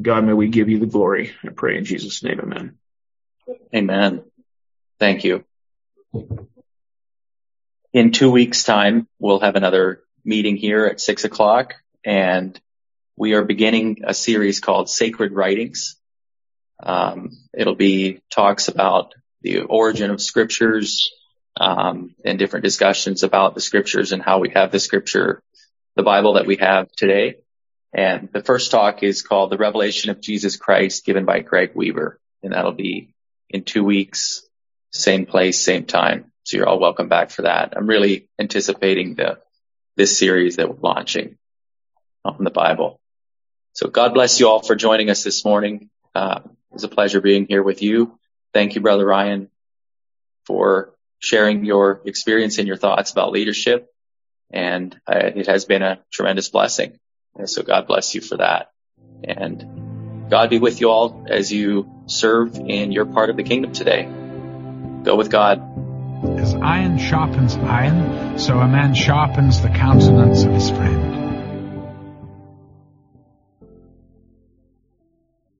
God, may we give you the glory. I pray in Jesus' name, amen. Amen. Thank you. In two weeks time, we'll have another meeting here at six o'clock and we are beginning a series called Sacred Writings. Um, it'll be talks about the origin of scriptures, um, and different discussions about the scriptures and how we have the scripture, the Bible that we have today. And the first talk is called The Revelation of Jesus Christ given by Greg Weaver. And that'll be in two weeks, same place, same time. So you're all welcome back for that. I'm really anticipating the, this series that we're launching on the Bible. So God bless you all for joining us this morning. Uh, it was a pleasure being here with you. Thank you, Brother Ryan, for sharing your experience and your thoughts about leadership. And uh, it has been a tremendous blessing. And so God bless you for that. And God be with you all as you serve in your part of the kingdom today. Go with God. As iron sharpens iron, so a man sharpens the countenance of his friend.